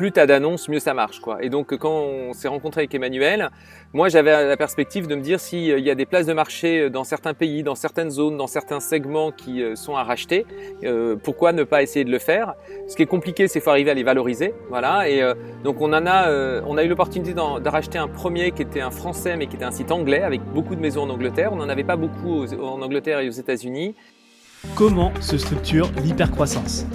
plus tu as d'annonces, mieux ça marche. Quoi. Et donc quand on s'est rencontré avec Emmanuel, moi j'avais la perspective de me dire s'il y a des places de marché dans certains pays, dans certaines zones, dans certains segments qui sont à racheter, pourquoi ne pas essayer de le faire? Ce qui est compliqué, c'est faut arriver à les valoriser. Voilà. Et donc on en a, on a eu l'opportunité de racheter un premier qui était un français mais qui était un site anglais avec beaucoup de maisons en Angleterre. On n'en avait pas beaucoup en Angleterre et aux États-Unis. Comment se structure l'hypercroissance?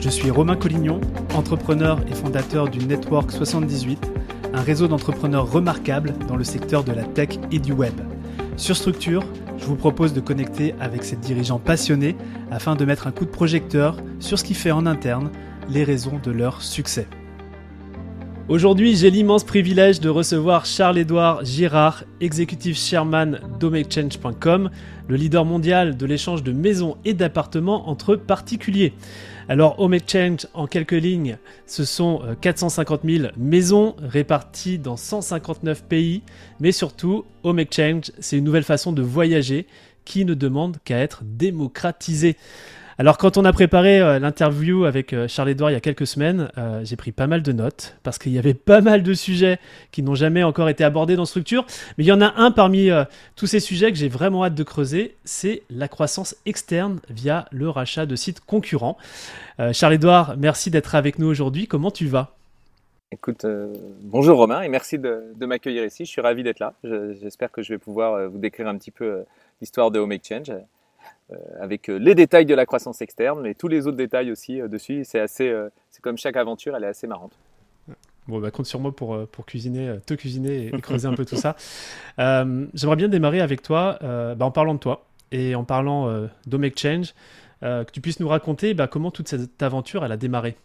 Je suis Romain Collignon, entrepreneur et fondateur du Network 78, un réseau d'entrepreneurs remarquables dans le secteur de la tech et du web. Sur Structure, je vous propose de connecter avec ces dirigeants passionnés afin de mettre un coup de projecteur sur ce qui fait en interne les raisons de leur succès. Aujourd'hui, j'ai l'immense privilège de recevoir Charles-Édouard Girard, executive chairman d'HomeExchange.com, le leader mondial de l'échange de maisons et d'appartements entre particuliers. Alors, Home Exchange, en quelques lignes, ce sont 450 euh, 000 maisons réparties dans 159 pays, mais surtout, Home Exchange, c'est une nouvelle façon de voyager qui ne demande qu'à être démocratisée. Alors quand on a préparé euh, l'interview avec euh, Charles-Édouard il y a quelques semaines, euh, j'ai pris pas mal de notes parce qu'il y avait pas mal de sujets qui n'ont jamais encore été abordés dans Structure. Mais il y en a un parmi tous ces sujets que j'ai vraiment hâte de creuser, c'est la croissance externe via le rachat de sites concurrents. Charles-Édouard, merci d'être avec nous aujourd'hui. Comment tu vas? Écoute, bonjour Romain et merci de, m'accueillir ici. Je suis ravi d'être là. J'espère que je vais pouvoir vous décrire un petit peu l'histoire de Home Exchange. Euh, avec euh, les détails de la croissance externe, mais tous les autres détails aussi euh, dessus. C'est assez, c'est comme chaque aventure, elle est assez marrante. Bon, bah, compte sur moi pour, pour cuisiner, te cuisiner et, creuser un peu tout ça. J'aimerais bien démarrer avec toi bah, en parlant de toi et en parlant euh, d'Home Exchange, que tu puisses nous raconter bah, comment toute cette aventure elle a démarré.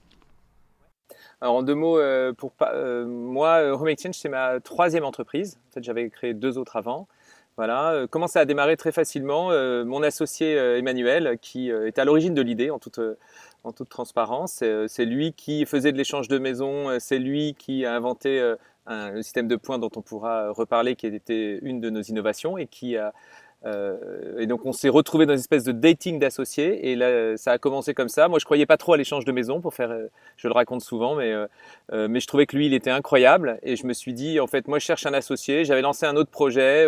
Alors en deux mots, pour moi, Home Exchange c'est ma troisième entreprise. En fait, j'avais créé deux autres avant. Voilà, euh, comment ça a démarré très facilement. Euh, mon associé euh, Emmanuel, qui est à l'origine de l'idée en toute, en toute transparence, c'est lui qui faisait de l'échange de maisons, c'est lui qui a inventé un, système de points dont on pourra reparler, qui était une de nos innovations et qui a, et donc on s'est retrouvé dans une espèce de dating d'associés et là ça a commencé comme ça. Moi je croyais pas trop à l'échange de maisons pour faire, je le raconte souvent, mais mais je trouvais que lui il était incroyable et je me suis dit en fait moi je cherche un associé. J'avais lancé un autre projet.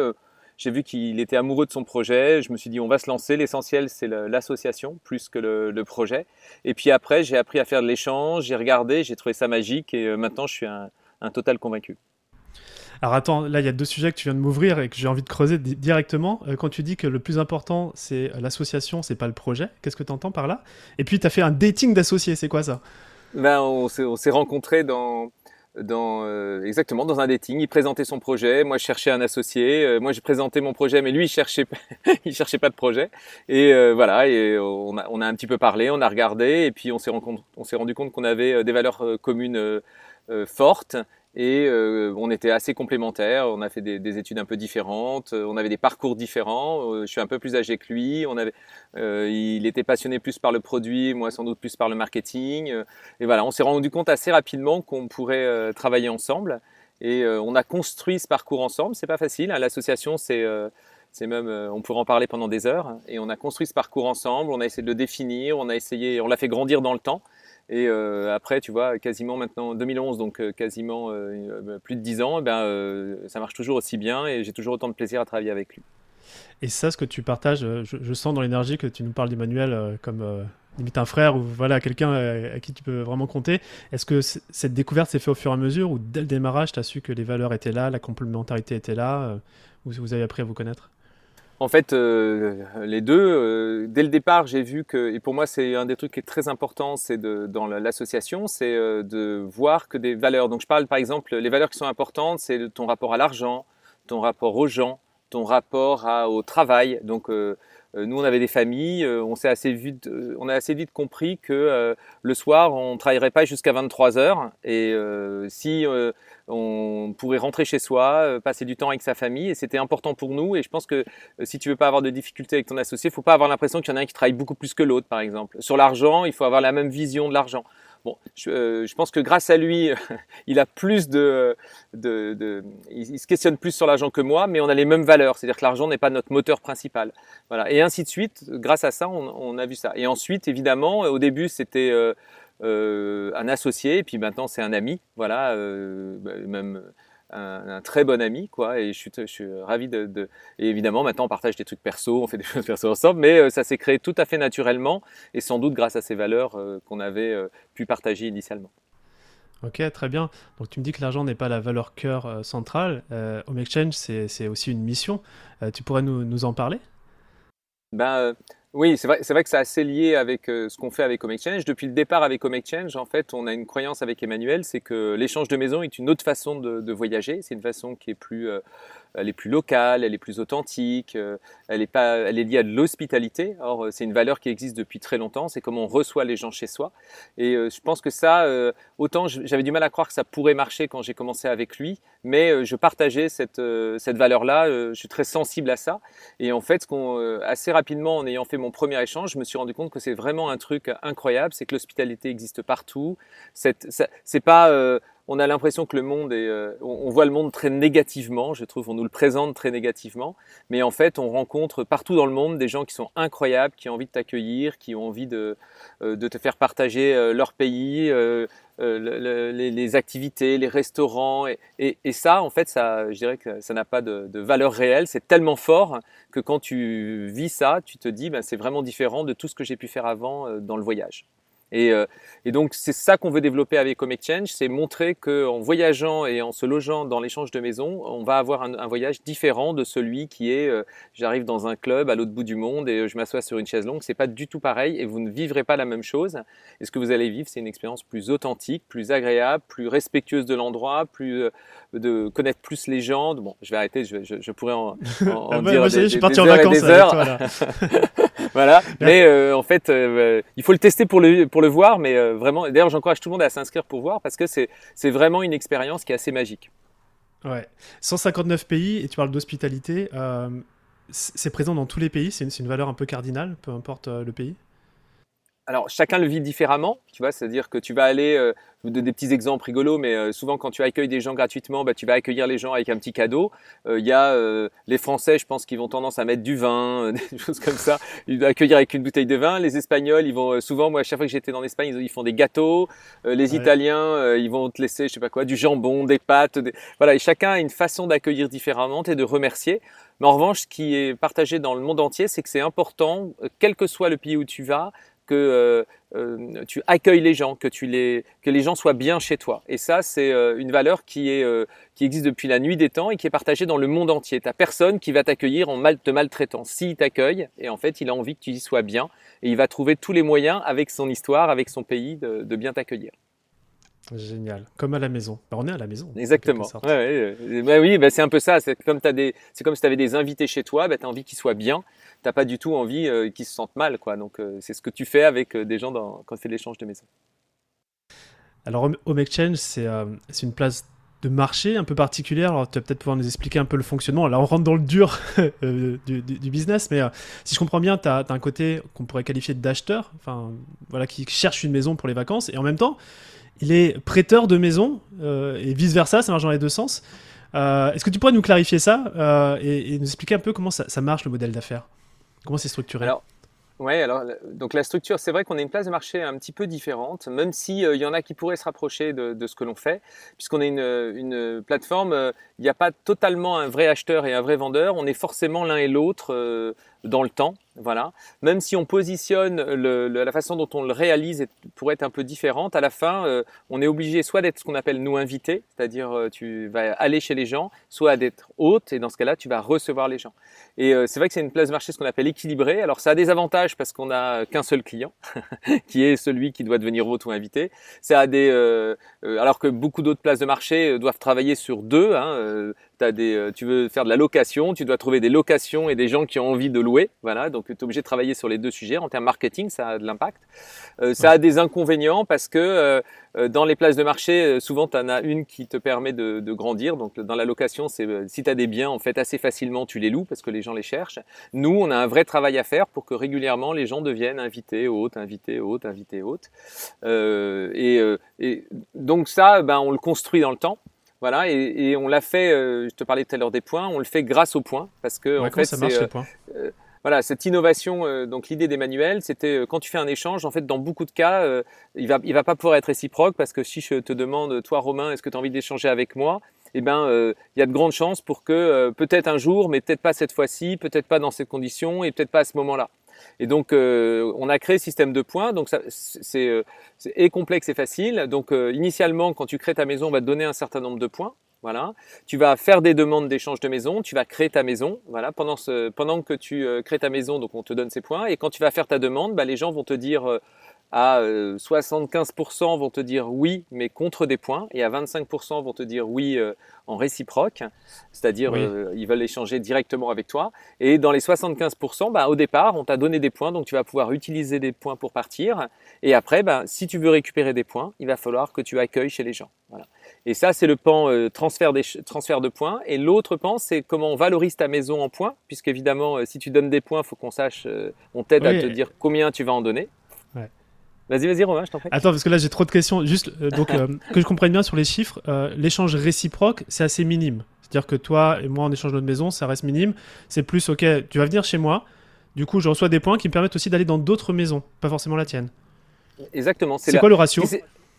J'ai vu qu'il était amoureux de son projet. Je me suis dit, on va se lancer. L'essentiel, c'est l'association plus que le, projet. Et puis après, j'ai appris à faire de l'échange. J'ai regardé, j'ai trouvé ça magique. Et euh, maintenant, je suis un, total convaincu. Alors attends, là il y a deux sujets que tu viens de m'ouvrir et que j'ai envie de creuser directement. Euh, quand tu dis que le plus important c'est l'association, c'est pas le projet, qu'est-ce que tu entends par là? Et puis tu as fait un dating d'associés, c'est quoi ça? Ben, On s'est rencontrés dans, dans euh, exactement dans un dating. Il présentait son projet, moi je cherchais un associé. Euh, moi j'ai présenté mon projet, mais lui il cherchait il cherchait pas de projet. Et euh, voilà, et on a, on a un petit peu parlé, on a regardé, et puis on s'est rendu compte qu'on avait des valeurs communes fortes et euh, on était assez complémentaires. On a fait des, études un peu différentes. Euh, on avait des parcours différents. Euh, je suis un peu plus âgé que lui. Il était passionné plus par le produit, moi sans doute plus par le marketing. Et voilà, on s'est rendu compte assez rapidement qu'on pourrait travailler ensemble. Et on a construit ce parcours ensemble. C'est pas facile. Hein. L'association, c'est même, on pourrait en parler pendant des heures. Et on a construit ce parcours ensemble. On a essayé de le définir. On a essayé, on l'a fait grandir dans le temps. Et euh, après, tu vois, quasiment maintenant 2011, donc euh, quasiment euh, plus de 10 ans, eh ben, ça marche toujours aussi bien et j'ai toujours autant de plaisir à travailler avec lui. Et ça, ce que tu partages, je, sens dans l'énergie que tu nous parles d'Emmanuel comme limite un frère ou voilà quelqu'un à, qui tu peux vraiment compter. Est-ce que cette découverte s'est faite au fur et à mesure ou dès le démarrage, tu as su que les valeurs étaient là, la complémentarité était là, ou vous avez appris à vous connaître? En fait, euh, les deux, euh, dès le départ, j'ai vu que, et pour moi, c'est un des trucs qui est très important, c'est dans l'association, c'est euh, de voir que des valeurs. Donc, je parle par exemple, les valeurs qui sont importantes, c'est ton rapport à l'argent, ton rapport aux gens, ton rapport à, au travail. Donc, nous, on avait des familles, on s'est assez vite, on a assez vite compris que le soir, on ne travaillerait pas jusqu'à 23 heures. Et si on pourrait rentrer chez soi, euh, passer du temps avec sa famille, et c'était important pour nous. Et je pense que euh, si tu veux pas avoir de difficultés avec ton associé, il faut pas avoir l'impression qu'il y en a un qui travaille beaucoup plus que l'autre, par exemple. Sur l'argent, il faut avoir la même vision de l'argent. Bon, je, euh, pense que grâce à lui, il a plus de, de, il, se questionne plus sur l'argent que moi, mais on a les mêmes valeurs. C'est-à-dire que l'argent n'est pas notre moteur principal. Voilà. Et ainsi de suite. Grâce à ça, on, a vu ça. Et ensuite, évidemment, au début, c'était un associé, et puis maintenant c'est un ami, voilà, bah, même un, très bon ami, quoi. Et je suis, je suis ravi de, Et évidemment, maintenant, on partage des trucs perso, on fait des choses perso ensemble, mais euh, ça s'est créé tout à fait naturellement et sans doute grâce à ces valeurs euh, qu'on avait euh, pu partager initialement. Ok, très bien. Donc tu me dis que l'argent n'est pas la valeur cœur centrale. Home Exchange, c'est aussi une mission. tu pourrais nous, nous en parler? Ben, oui, c'est vrai, que c'est assez lié avec euh, ce qu'on fait avec Home Exchange. Depuis le départ avec Home Exchange, en fait, on a une croyance avec Emmanuel, c'est que l'échange de maison est une autre façon de, voyager. C'est une façon qui est plus euh, elle est plus locale, elle est plus authentique, euh, elle est, pas, elle est liée à de l'hospitalité. Or, euh, c'est une valeur qui existe depuis très longtemps, c'est comment on reçoit les gens chez soi. Et euh, je pense que ça, autant j'avais du mal à croire que ça pourrait marcher quand j'ai commencé avec lui, mais je partageais cette, cette valeur-là, je suis très sensible à ça. Et en fait, assez rapidement, en ayant fait mon premier échange, je me suis rendu compte que c'est vraiment un truc incroyable, c'est que l'hospitalité existe partout. C'est pas on a l'impression que le monde est, euh, on, voit le monde très négativement, je trouve, on nous le présente très négativement, mais en fait, on rencontre partout dans le monde des gens qui sont incroyables, qui ont envie de t'accueillir, qui ont envie de, euh, de te faire partager euh, leur pays, les, activités, les restaurants, et, ça, en fait, ça, je dirais que ça n'a pas de, valeur réelle. C'est tellement fort que quand tu vis ça, tu te dis, ben, c'est vraiment différent de tout ce que j'ai pu faire avant dans le voyage. Euh, et, donc c'est ça qu'on veut développer avec Home Exchange, c'est montrer qu'en voyageant et en se logeant dans l'échange de maisons, on va avoir un, voyage différent de celui qui est euh, j'arrive dans un club à l'autre bout du monde et euh, je m'assois sur une chaise longue. C'est pas du tout pareil et vous ne vivrez pas la même chose. Et ce que vous allez vivre, c'est une expérience plus authentique, plus agréable, plus respectueuse de l'endroit, plus de connaître plus les gens. Bon, je vais arrêter, je, pourrais en, en, dire des, je suis parti en vacances heures. voilà. Mais euh, en fait, euh, il faut le tester pour le, pour le voir. Mais euh, vraiment, d'ailleurs, j'encourage tout le monde à s'inscrire pour voir parce que c'est vraiment une expérience qui est assez magique. Ouais. 159 pays, et tu parles d'hospitalité. c'est présent dans tous les pays, c'est une, une, valeur un peu cardinale, peu importe le pays? Alors chacun le vit différemment, tu vois, c'est-à-dire que tu vas aller, euh, je vous donne des petits exemples rigolos, mais euh, souvent quand tu accueilles des gens gratuitement, bah, tu vas accueillir les gens avec un petit cadeau. Euh, il y a les Français, je pense, qui vont tendance à mettre du vin, des choses comme ça, ils vont accueillir avec une bouteille de vin. Les Espagnols, ils vont souvent, moi, à chaque fois que j'étais dans l'Espagne, ils, font des gâteaux. les Italiens, ils vont te laisser, je sais pas quoi, du jambon, des pâtes, voilà. Et chacun a une façon d'accueillir différemment et de remercier. Mais en revanche, ce qui est partagé dans le monde entier, c'est que c'est important, quel que soit le pays où tu vas, que euh, euh, tu accueilles les gens, que, tu les, que les gens soient bien chez toi. Et ça, c'est euh, une valeur qui, est, qui existe depuis la nuit des temps et qui est partagée dans le monde entier. Tu personne qui va t'accueillir en mal te maltraitant. S'il t'accueille, et en fait, il a envie que tu y sois bien, et il va trouver tous les moyens, avec son histoire, avec son pays, de, de bien t'accueillir. Génial, comme à la maison. Bah, on est à la maison. Exactement. Ouais, ouais. Bah, oui, bah, c'est un peu ça. C'est comme, des... comme si tu avais des invités chez toi, bah, tu as envie qu'ils soient bien pas du tout envie euh, qu'ils se sentent mal, quoi. Donc euh, c'est ce que tu fais avec euh, des gens quand tu fais l'échange de maison. Alors Home Exchange, c'est une place de marché un peu particulière. Alors, tu vas peut-être pouvoir nous expliquer un peu le fonctionnement. Là, on rentre dans le dur du, business, mais si je comprends bien, tu as, un côté qu'on pourrait qualifier d'acheteur, voilà, qui cherche une maison pour les vacances, et en même temps, il est prêteur de maison, et vice-versa, ça marche dans les deux sens. Est-ce que tu pourrais nous clarifier ça et, nous expliquer un peu comment ça marche le modèle d'affaires? Comment c'est structuré? Alors, alors donc la structure, c'est vrai qu'on a une place de marché un petit peu différente, même s'il euh, y en a qui pourraient se rapprocher de, ce que l'on fait, puisqu'on est une, une plateforme, euh, il n'y a pas totalement un vrai acheteur et un vrai vendeur, on est forcément l'un et l'autre euh, dans le temps. Voilà. Même si on positionne la façon dont on le réalise pour être un peu différente, à la fin, euh, on est obligé soit d'être ce qu'on appelle nous invité, c'est-à-dire euh, tu vas aller chez les gens, soit d'être hôte, et dans ce cas-là, tu vas recevoir les gens. Et euh, c'est vrai que c'est une place de marché ce qu'on appelle équilibrée. Alors ça a des avantages parce qu'on n'a qu'un seul client, qui est celui qui doit devenir hôte ou invité. Ça a des, alors que beaucoup d'autres places de marché doivent travailler sur deux. Hein, des, euh, tu veux faire de la location, tu dois trouver des locations et des gens qui ont envie de louer. Voilà, donc tu es obligé de travailler sur les deux sujets. En termes marketing, ça a de l'impact. Euh, ça a des inconvénients parce que euh, dans les places de marché, souvent tu en as une qui te permet de, de grandir. Donc dans la location, c'est si tu as des biens, en fait, assez facilement, tu les loues parce que les gens les cherchent. Nous, on a un vrai travail à faire pour que régulièrement les gens deviennent invités, hôtes, invités, hôtes, invités, hôtes. Et, et, donc ça, ben, on le construit dans le temps. Voilà, et, on l'a fait, euh, je te parlais tout à l'heure des points, on le fait grâce aux points, parce que en fait, ça marche les points euh, voilà, cette innovation, donc l'idée d'Emmanuel, c'était quand tu fais un échange, en fait, dans beaucoup de cas, il va, il va pas pouvoir être réciproque parce que si je te demande, toi Romain, est-ce que tu as envie d'échanger avec moi eh ben, il y a de grandes chances pour que peut-être un jour, mais peut-être pas cette fois-ci, peut-être pas dans ces conditions et peut-être pas à ce moment-là. Et donc, euh, on a créé ce système de points. Donc, c'est euh, complexe et facile. Donc, euh, initialement, quand tu crées ta maison, on va te donner un certain nombre de points. Voilà. Tu vas faire des demandes d'échange de maison. Tu vas créer ta maison. Voilà. Pendant, ce, pendant que tu crées ta maison, donc on te donne ces points. Et quand tu vas faire ta demande, bah, les gens vont te dire à 75% euh, vont te dire oui, mais contre des points, et à 25% vont te dire oui euh, en réciproque, c'est-à-dire euh, ils veulent échanger directement avec toi. Et dans les 75%, bah, au départ, on t'a donné des points, donc tu vas pouvoir utiliser des points pour partir. Et après, bah, si tu veux récupérer des points, il va falloir que tu accueilles chez les gens. Voilà. Et ça, c'est le pan transfert, des, transfert de points. Et l'autre pan, c'est comment on valorise ta maison en points, puisqu'évidemment, si tu donnes des points, il faut qu'on sache, on t'aide à te dire combien tu vas en donner. Vas-y, vas-y, Romain, je t'en prie. Attends, parce que là, j'ai trop de questions. Juste, euh, donc, euh, que je comprenne bien sur les chiffres, euh, l'échange réciproque, c'est assez minime. C'est-à-dire que toi et moi, on échange notre maison, ça reste minime. C'est plus, ok, tu vas venir chez moi. Du coup, je reçois des points qui me permettent aussi d'aller dans d'autres maisons, pas forcément la tienne. Exactement. C'est quoi le ratio?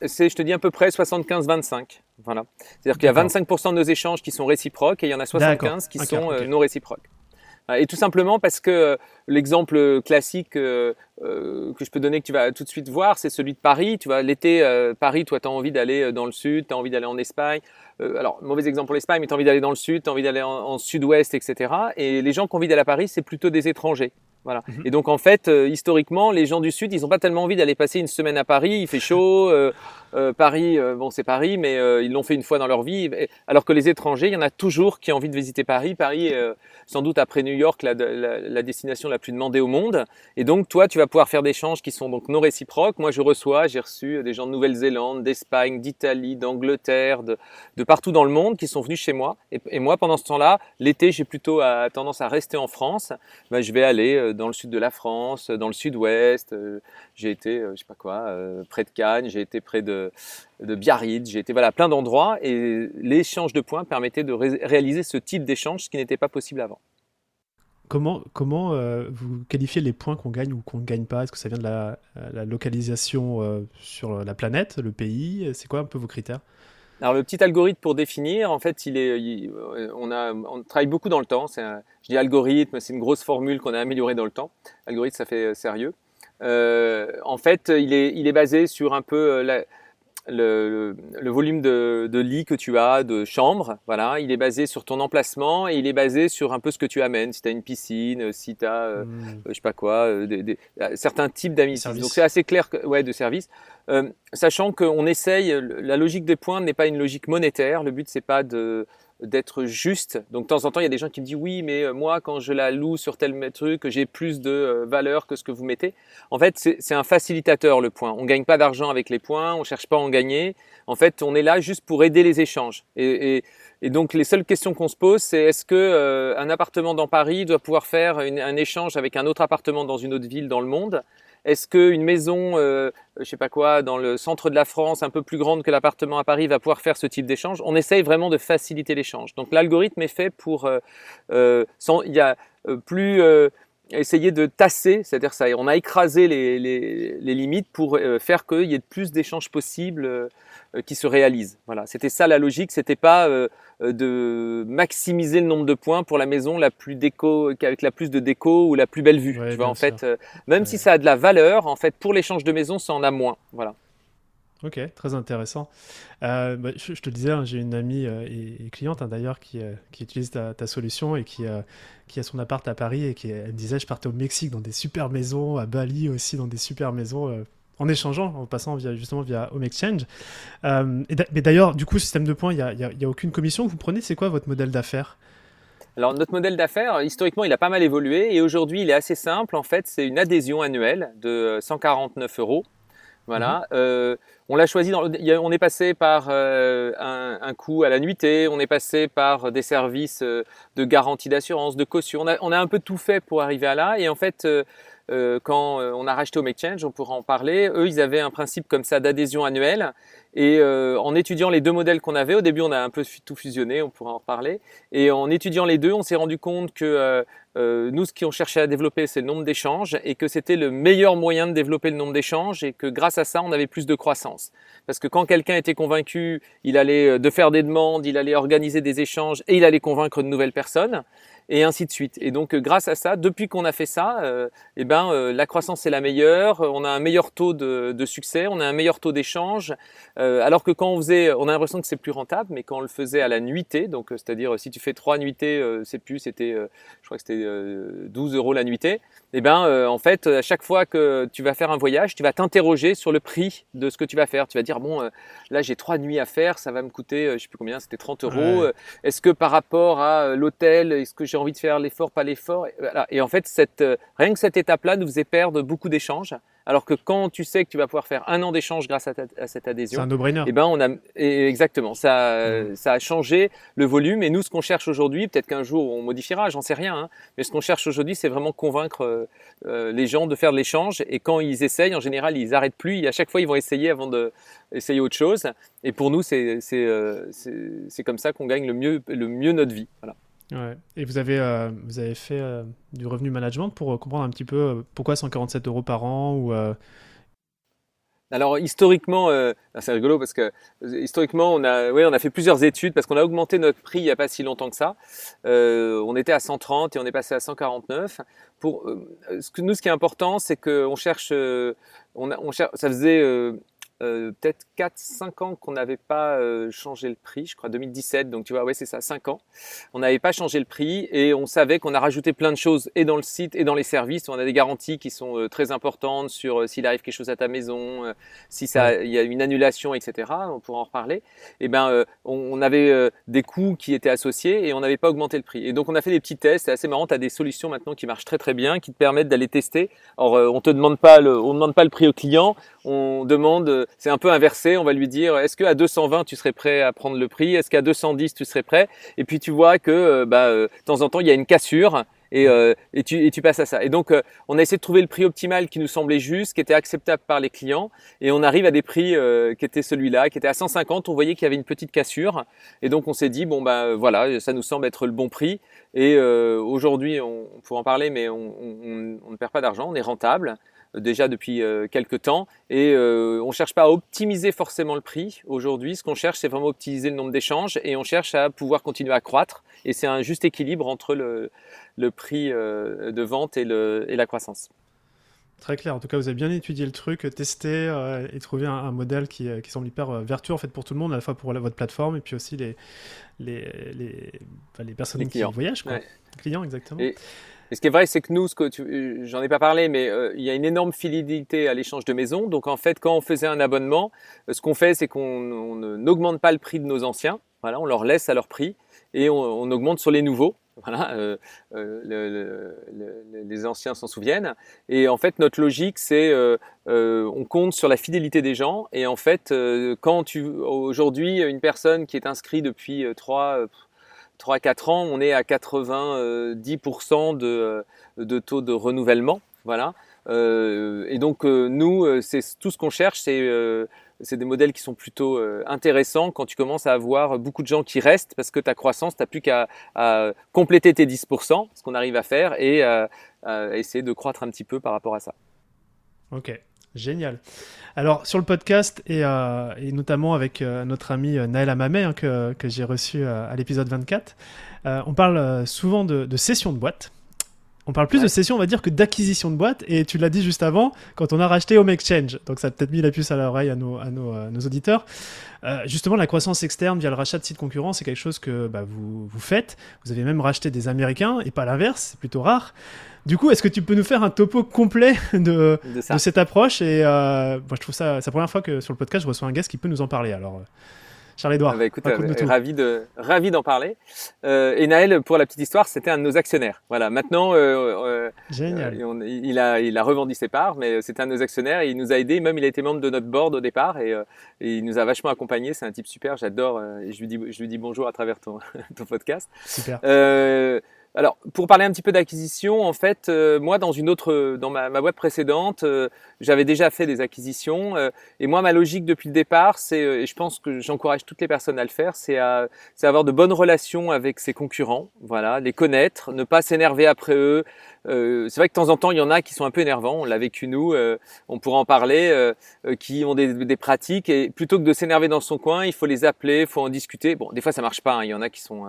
C'est, je te dis à peu près 75-25. Voilà. C'est-à-dire qu'il y a 25% de nos échanges qui sont réciproques et il y en a 75 qui sont non réciproques. Et tout simplement parce que euh, l'exemple classique euh, euh, que je peux donner, que tu vas tout de suite voir, c'est celui de Paris. Tu vois, l'été, Paris, toi, tu as envie d'aller dans le sud, tu as envie d'aller en Espagne. Alors, mauvais exemple pour l'Espagne, mais tu as envie d'aller dans le sud, tu as envie d'aller en, en sud-ouest, etc. Et les gens qui ont envie d'aller à Paris, c'est plutôt des étrangers. Voilà. Mhm. Et donc en fait, euh, historiquement, les gens du Sud, ils n'ont pas tellement envie d'aller passer une semaine à Paris. Il fait chaud. Euh, euh, Paris, bon, c'est Paris, mais ils l'ont fait une fois dans leur vie. Alors que les étrangers, il y en a toujours qui ont envie de visiter Paris. Paris, sans doute après New York, la, la, destination la plus demandée au monde. Et donc toi, tu vas pouvoir faire des échanges qui sont donc non réciproques. Moi, je reçois, j'ai reçu des gens de Nouvelle-Zélande, d'Espagne, d'Italie, d'Angleterre, de, de, partout dans le monde qui sont venus chez moi. Et, moi, pendant ce temps-là, l'été, j'ai plutôt tendance à rester en France. Ben, je vais aller dans le sud de la France, dans le sud-ouest. Euh, j'ai été, euh, je sais pas quoi, euh, près de Cannes, j'ai été près de, Biarritz, j'ai été voilà plein d'endroits et l'échange de points permettait de réaliser ce type d'échange, ce qui n'était pas possible avant. Comment, comment vous qualifiez les points qu'on gagne ou qu'on ne gagne pas? Est-ce que ça vient de la localisation sur la planète, le pays? C'est quoi un peu vos critères? Alors le petit algorithme pour définir, en fait, il est, on, a, on travaille beaucoup dans le temps. Un, je dis algorithme, c'est une grosse formule qu'on a améliorée dans le temps. Algorithme, ça fait euh, sérieux. Euh, en fait, il est, il est basé sur un peu euh, la, le, le, volume de, de lit que tu as, de chambre, voilà, il est basé sur ton emplacement et il est basé sur un peu ce que tu amènes. Si tu as une piscine, si tu as, euh, hmm. je sais pas quoi, des, des, certains types d'amis. Donc c'est assez clair, que, ouais, de service. Euh, sachant qu'on essaye, la logique des points n'est pas une logique monétaire. Le but c'est pas de d'être juste. Donc de temps en temps, il y a des gens qui me disent oui, mais euh, moi, quand je la loue sur tel truc, j'ai plus de euh, valeur que ce que vous mettez. En fait, c'est un facilitateur le point. On gagne pas d'argent avec les points, on cherche pas à en gagner. En fait, on est là juste pour aider les échanges. Et donc les seules questions qu'on se pose, c'est est-ce que euh, un appartement dans Paris doit pouvoir faire un échange avec un autre appartement dans une autre ville dans le monde? Est-ce qu'une maison, euh, je sais pas quoi, dans le centre de la France, un peu plus grande que l'appartement à Paris, va pouvoir faire ce type d'échange? On essaye vraiment de faciliter l'échange. Donc l'algorithme est fait pour, euh, euh il y a euh, plus essayer de tasser, c'est-à-dire ça, on a écrasé les, limites pour faire qu'il y ait plus d'échanges possibles qui se réalisent. Voilà, c'était ça la logique. C'était pas de maximiser le nombre de points pour la maison la plus déco, avec la plus de déco ou la plus belle vue. tu vois, en fait, euh, même si ça a de la valeur, en fait, pour l'échange de maison, ça en a moins. Voilà. Ok, très intéressant. Euh, bah, je, te disais, hein, j'ai une amie et, cliente hein, d'ailleurs qui, qui, utilise ta, ta, solution et qui, qui a son appart à Paris et qui elle me disait je partais au Mexique dans des super maisons, à Bali aussi dans des super maisons en échangeant, en passant via, justement via Home Exchange. Euh, mais d'ailleurs, du coup, système de points, il n'y a, a, aucune commission que vous prenez. C'est quoi votre modèle d'affaires? Alors notre modèle d'affaires, historiquement, il a pas mal évolué et aujourd'hui, il est assez simple. En fait, c'est une adhésion annuelle de 149 euros. Voilà. Mhm. Euh, on l'a choisi. Dans, on est passé par euh, un, un, coût à la nuitée. On est passé par des services de garantie d'assurance, de caution. On a, on a, un peu tout fait pour arriver à là. Et en fait, quand euh, on a racheté Home Exchange, on pourra en parler. Eux, ils avaient un principe comme ça d'adhésion annuelle. Et en étudiant les deux modèles qu'on avait, au début on a un peu tout fusionné, on pourra en reparler. Et en étudiant les deux, on s'est rendu compte que euh, nous, ce qu'on cherchait à développer, c'est le nombre d'échanges et que c'était le meilleur moyen de développer le nombre d'échanges et que grâce à ça, on avait plus de croissance. Parce que quand quelqu'un était convaincu, il allait euh, de faire des demandes, il allait organiser des échanges et il allait convaincre de nouvelles personnes et ainsi de suite. Et donc, euh, grâce à ça, depuis qu'on a fait ça, euh, eh ben, euh, la croissance est la meilleure, on a un meilleur taux de, de succès, on a un meilleur taux d'échange, euh, alors que quand on faisait, on a l'impression que c'est plus rentable, mais quand on le faisait à la nuitée, donc c'est-à-dire si tu fais trois nuitées, c'est plus, c'était, je crois que c'était 12 euros la nuitée, eh ben, en fait, à chaque fois que tu vas faire un voyage, tu vas t'interroger sur le prix de ce que tu vas faire. Tu vas dire, bon, là j'ai trois nuits à faire, ça va me coûter, je sais plus combien, c'était 30 euros. Est-ce que par rapport à l'hôtel, est-ce que j'ai envie de faire l'effort, pas l'effort? Et, en fait, cette, euh, rien que cette étape-là nous faisait perdre beaucoup d'échanges. Alors que quand tu sais que tu vas pouvoir faire un an d'échange grâce à, cette adhésion, c'est un no-brainer. Eh ben on a exactement ça, mmh. ça a changé le volume. Et nous, ce qu'on cherche aujourd'hui, peut-être qu'un jour on modifiera, j'en sais rien. Hein, mais ce qu'on cherche aujourd'hui, c'est vraiment convaincre euh, euh, les gens de faire de l'échange. Et quand ils essayent, en général, ils arrêtent plus. Et à chaque fois, ils vont essayer avant de essayer autre chose. Et pour nous, c'est c'est comme ça qu'on gagne le mieux le mieux notre vie. Voilà. Ouais. Et vous avez, euh, vous avez fait euh, du revenu management pour euh, comprendre un petit peu pourquoi 147 euros par an ou alors historiquement, c'est rigolo parce que historiquement on a, ouais, on a fait plusieurs études parce qu'on a augmenté notre prix il n'y a pas si longtemps que ça. on était à 130 et on est passé à 149. Pour nous, ce qui est important, c'est qu'on cherche, on, a, on cherche, ça faisait euh, peut-être 4-5 ans qu'on n'avait pas euh, changé le prix, je crois 2017, donc tu vois, ouais c'est ça, 5 ans. On n'avait pas changé le prix et on savait qu'on a rajouté plein de choses et dans le site et dans les services. On a des garanties qui sont euh, très importantes sur s'il arrive quelque chose à ta maison, si ça, il y a une annulation, etc. On pourra en reparler. Et eh ben, on, avait des coûts qui étaient associés et on n'avait pas augmenté le prix. Et donc on a fait des petits tests. C'est assez marrant. Tu as des solutions maintenant qui marchent très très bien, qui te permettent d'aller tester. Alors on te demande pas le, on demande pas le prix au client. On demande c'est un peu inversé. On va lui dire, est-ce qu'à 220 tu serais prêt à prendre le prix? Est-ce qu'à 210 tu serais prêt? Et puis tu vois que euh, bah, euh, de temps en temps il y a une cassure. Et, euh, tu, passes à ça. Et donc, on a essayé de trouver le prix optimal qui nous semblait juste, qui était acceptable par les clients, et on arrive à des prix qui étaient celui-là, qui était à 150. On voyait qu'il y avait une petite cassure, et donc on s'est dit bon bah voilà, ça nous semble être le bon prix. Et aujourd'hui, on, on pourra en parler, mais on ne perd pas d'argent, on est rentable déjà depuis euh, quelques temps et euh, on cherche pas à optimiser forcément le prix aujourd'hui. Ce qu'on cherche, c'est vraiment optimiser le nombre d'échanges et on cherche à pouvoir continuer à croître. Et c'est un juste équilibre entre le, le prix euh, de vente et, le, et la croissance. Très clair. En tout cas, vous avez bien étudié le truc, testé et trouvé un, modèle qui, qui, semble hyper vertueux en fait pour tout le monde, à la fois pour votre plateforme et puis aussi les les, les, les personnes qui voyagent, quoi. Les clients exactement. Et ce qui est vrai, c'est que nous, ce que j'en ai pas parlé, mais euh, il y a une énorme fidélité à l'échange de maisons. Donc en fait, quand on faisait un abonnement, euh, ce qu'on fait, c'est qu'on n'augmente pas le prix de nos anciens. Voilà, on leur laisse à leur prix et on, augmente sur les nouveaux. Voilà, euh, le, le, les anciens s'en souviennent. Et en fait, notre logique, c'est euh, on compte sur la fidélité des gens. Et en fait, quand tu aujourd'hui une personne qui est inscrite depuis trois 3-4 ans, on est à 90% de, de, taux de renouvellement. Voilà. Euh, et donc euh, nous, euh, c'est tout ce qu'on cherche, c'est des modèles qui sont plutôt intéressants quand tu commences à avoir beaucoup de gens qui restent parce que ta croissance, tu n'as plus qu'à compléter tes 10%, ce qu'on arrive à faire, et à essayer de croître un petit peu par rapport à ça. Ok. Génial. Alors, sur le podcast, et, euh, notamment avec euh, notre ami euh, Naël Amamé, hein, que, j'ai reçu à l'épisode 24, on parle souvent de, session de boîte. On parle plus de session, on va dire, que d'acquisition de boîte. Et tu l'as dit juste avant, quand on a racheté Home Exchange. Donc, ça a peut-être mis la puce à l'oreille à, nos, à nos, auditeurs. justement, la croissance externe via le rachat de sites concurrents, c'est quelque chose que bah, vous, vous faites. Vous avez même racheté des Américains et pas l'inverse, c'est plutôt rare. Du coup, est-ce que tu peux nous faire un topo complet de, de, cette approche? Et euh, moi, je trouve ça, c'est la première fois que sur le podcast, je reçois un guest qui peut nous en parler. Alors, Charles-Edouard. Ah bah écoute, euh, ravi de ravi d'en parler. Euh, et Naël, pour la petite histoire, c'était un de nos actionnaires. Voilà. Maintenant, euh, Génial. il a il a revendu ses parts, mais c'était un de nos actionnaires et il nous a aidé. Même il a été membre de notre board au départ et, et il nous a vachement accompagné. C'est un type super. J'adore. je lui dis je lui dis bonjour à travers ton ton podcast. Super. Alors, pour parler un petit peu d'acquisition, en fait, euh, moi, dans une autre, dans ma, ma précédente, euh, j'avais déjà fait des acquisitions. Euh, et moi, ma logique depuis le départ, c'est, et je pense que j'encourage toutes les personnes à le faire, c'est avoir de bonnes relations avec ses concurrents. Voilà, les connaître, ne pas s'énerver après eux. c'est vrai que de temps en temps, il y en a qui sont un peu énervants. On l'a vécu nous. on pourra en parler, qui ont des, des, pratiques. Et plutôt que de s'énerver dans son coin, il faut les appeler, il faut en discuter. Bon, des fois, ça marche pas. Hein. Il y en a qui sont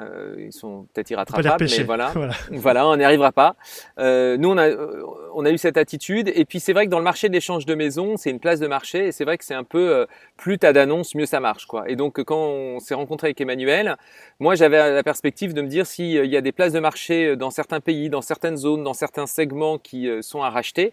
euh, ils sont peut-être irrattrapables, mais voilà, voilà. on n'y arrivera pas. Euh, nous, on a, euh, on a eu cette attitude. Et puis, c'est vrai que dans le marché de l'échange de maisons, c'est une place de marché. Et c'est vrai que c'est un peu, euh, plus t'as d'annonces, mieux ça marche. quoi. Et donc, quand on s'est rencontré avec Emmanuel, moi, j'avais la perspective de me dire s'il y a des places de marché dans certains pays, dans certaines zones, dans certains segments qui sont à racheter,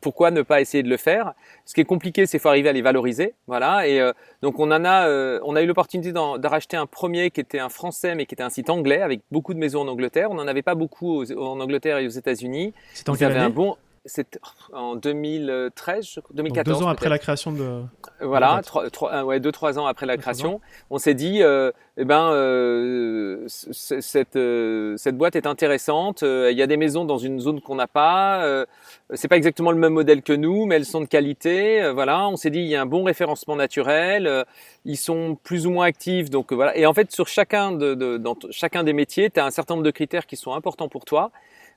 pourquoi ne pas essayer de le faire? Ce qui est compliqué, c'est faut arriver à les valoriser. Voilà. Et donc, on en a, on a eu l'opportunité de racheter un premier qui était un français mais qui était un site anglais avec beaucoup de maisons en Angleterre. On n'en avait pas beaucoup en Angleterre et aux États-Unis. C'est en quelle année? un bon c'est en 2013, 2014. deux ans après la création de. Voilà, trois, trois, ouais, deux trois ans après la création, on s'est dit, euh, eh ben, euh, cette euh, cette boîte est intéressante. Euh, il y a des maisons dans une zone qu'on n'a pas. Euh, c'est pas exactement le même modèle que nous, mais elles sont de qualité. voilà, on s'est dit, il y a un bon référencement naturel. ils sont plus ou moins actifs, donc voilà. Et en fait, sur chacun de, de dans chacun des métiers, tu as un certain nombre de critères qui sont importants pour toi.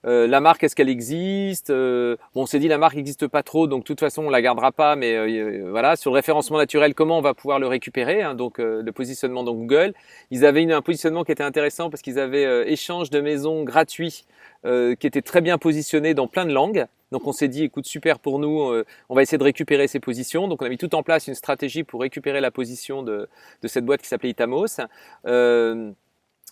Euh, la marque, est-ce qu'elle existe? Euh, bon, On s'est dit la marque n'existe pas trop, donc de toute façon on la gardera pas. Mais euh, voilà, sur le référencement naturel, comment on va pouvoir le récupérer hein, Donc le positionnement dans Google, ils avaient une, un positionnement qui était intéressant parce qu'ils avaient échange de maisons gratuits qui était très bien positionné dans plein de langues. Donc on s'est dit, écoute, super pour nous, on va essayer de récupérer ces positions. Donc on a mis tout en place une stratégie pour récupérer la position de, de cette boîte qui s'appelait Itamos. Euh,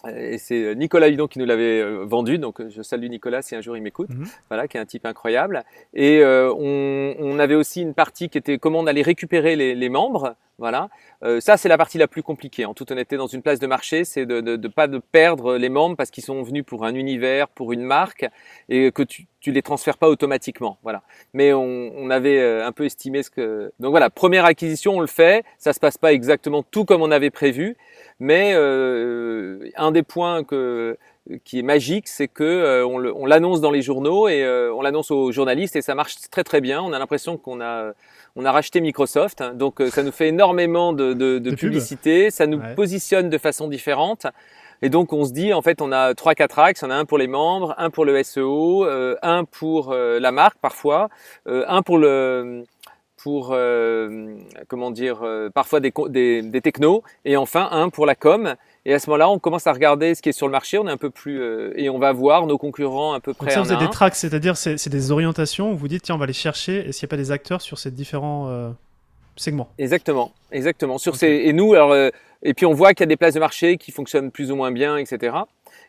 et c'est euh, Nicolas Hudon qui nous l'avait euh, vendu, donc euh, je salue Nicolas si un jour il m'écoute, mhm. voilà, qui est un type incroyable. Et on, on, avait aussi une partie qui était comment on allait récupérer les, les membres, voilà. Euh, ça c'est la partie la plus compliquée. En toute honnêteté, dans une place de marché, c'est de ne pas de perdre les membres parce qu'ils sont venus pour un univers, pour une marque, et que tu tu les transfères pas automatiquement, voilà. Mais on, on avait un peu estimé ce que. Donc voilà, première acquisition, on le fait. Ça se passe pas exactement tout comme on avait prévu, mais euh, un des points que, qui est magique, c'est que euh, on l'annonce dans les journaux et euh, on l'annonce aux journalistes et ça marche très très bien. On a l'impression qu'on a on a racheté Microsoft, hein. donc euh, ça nous fait énormément de, de, de, publicité, ça nous positionne de façon différente. Et donc on se dit en fait on a trois quatre axes, on a un pour les membres, un pour le SEO, un pour la marque parfois, un pour le pour euh, comment dire euh, parfois des, des, des, technos et enfin un pour la com. Et à ce moment-là on commence à regarder ce qui est sur le marché. On est un peu plus euh, et on va voir nos concurrents un peu près Donc ça, vous des tracks c'est-à-dire c'est des orientations. Où vous dites tiens on va aller chercher. Est-ce qu'il n'y a pas des acteurs sur ces différents segments exactement exactement. Sur ces et nous alors et puis on voit qu'il y a des places de marché qui fonctionnent plus ou moins bien etc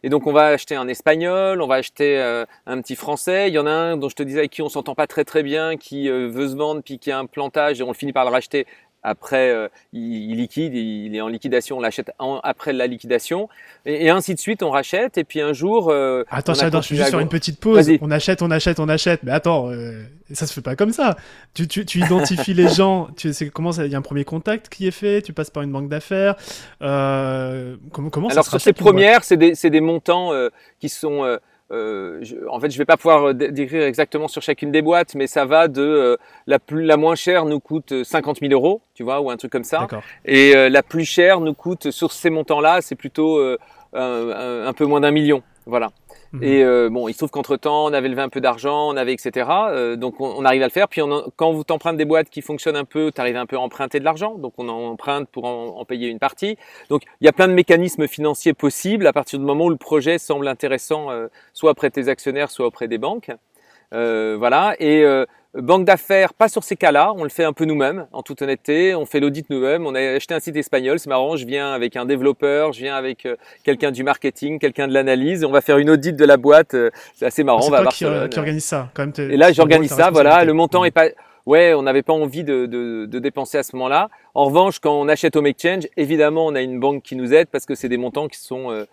et donc on va acheter un espagnol, on va acheter euh, un petit français. Il y en a un dont je te disais avec qui on s'entend pas très très bien, qui euh, veut se vendre puis qui a un plantage et on finit par le racheter après, euh, il, liquide, il est en liquidation, on l'achète après la liquidation, et, ainsi de suite, on rachète, et puis un jour. Euh, attends, je suis juste sur une petite pause. On achète, on achète, on achète. Mais attends, euh, ça se fait pas comme ça. Tu, tu, tu identifies les gens. Tu sais comment Il y a un premier contact qui est fait? Tu passes par une banque d'affaires. comment, comment Alors ça sur ces premières, c'est des, des montants qui sont euh, en fait, je vais pas pouvoir euh, décrire exactement sur chacune des boîtes, mais ça va de euh, la plus, la moins chère nous coûte 50 000 euros, tu vois, ou un truc comme ça. Et la plus chère nous coûte sur ces montants-là, c'est plutôt un, peu moins d'un million, voilà. Mhm. Et euh, bon, il se trouve qu'entre temps, on avait levé un peu d'argent, on avait etc. Euh, donc on, arrive à le faire. Puis on, quand vous t'empruntes des boîtes qui fonctionnent un peu, tu arrives un peu à emprunter de l'argent. Donc on emprunte pour en, payer une partie. Donc il y a plein de mécanismes financiers possibles à partir du moment où le projet semble intéressant, euh, soit auprès de tes actionnaires, soit auprès des banques. voilà. Et Banque d'affaires, pas sur ces cas-là, on le fait un peu nous-mêmes, en toute honnêteté, on fait l'audit nous-mêmes, on a acheté un site espagnol, c'est marrant, je viens avec un développeur, je viens avec euh, quelqu'un du marketing, quelqu'un de l'analyse, on va faire une audit de la boîte, euh, c'est assez marrant. C'est toi qui, qui, organise ça, quand même. Et là, j'organise ça, voilà, le montant est pas ouais, on n'avait pas envie de, de, de, dépenser à ce moment-là. En revanche, quand on achète au Exchange, évidemment, on a une banque qui nous aide parce que c'est des montants qui sont euh,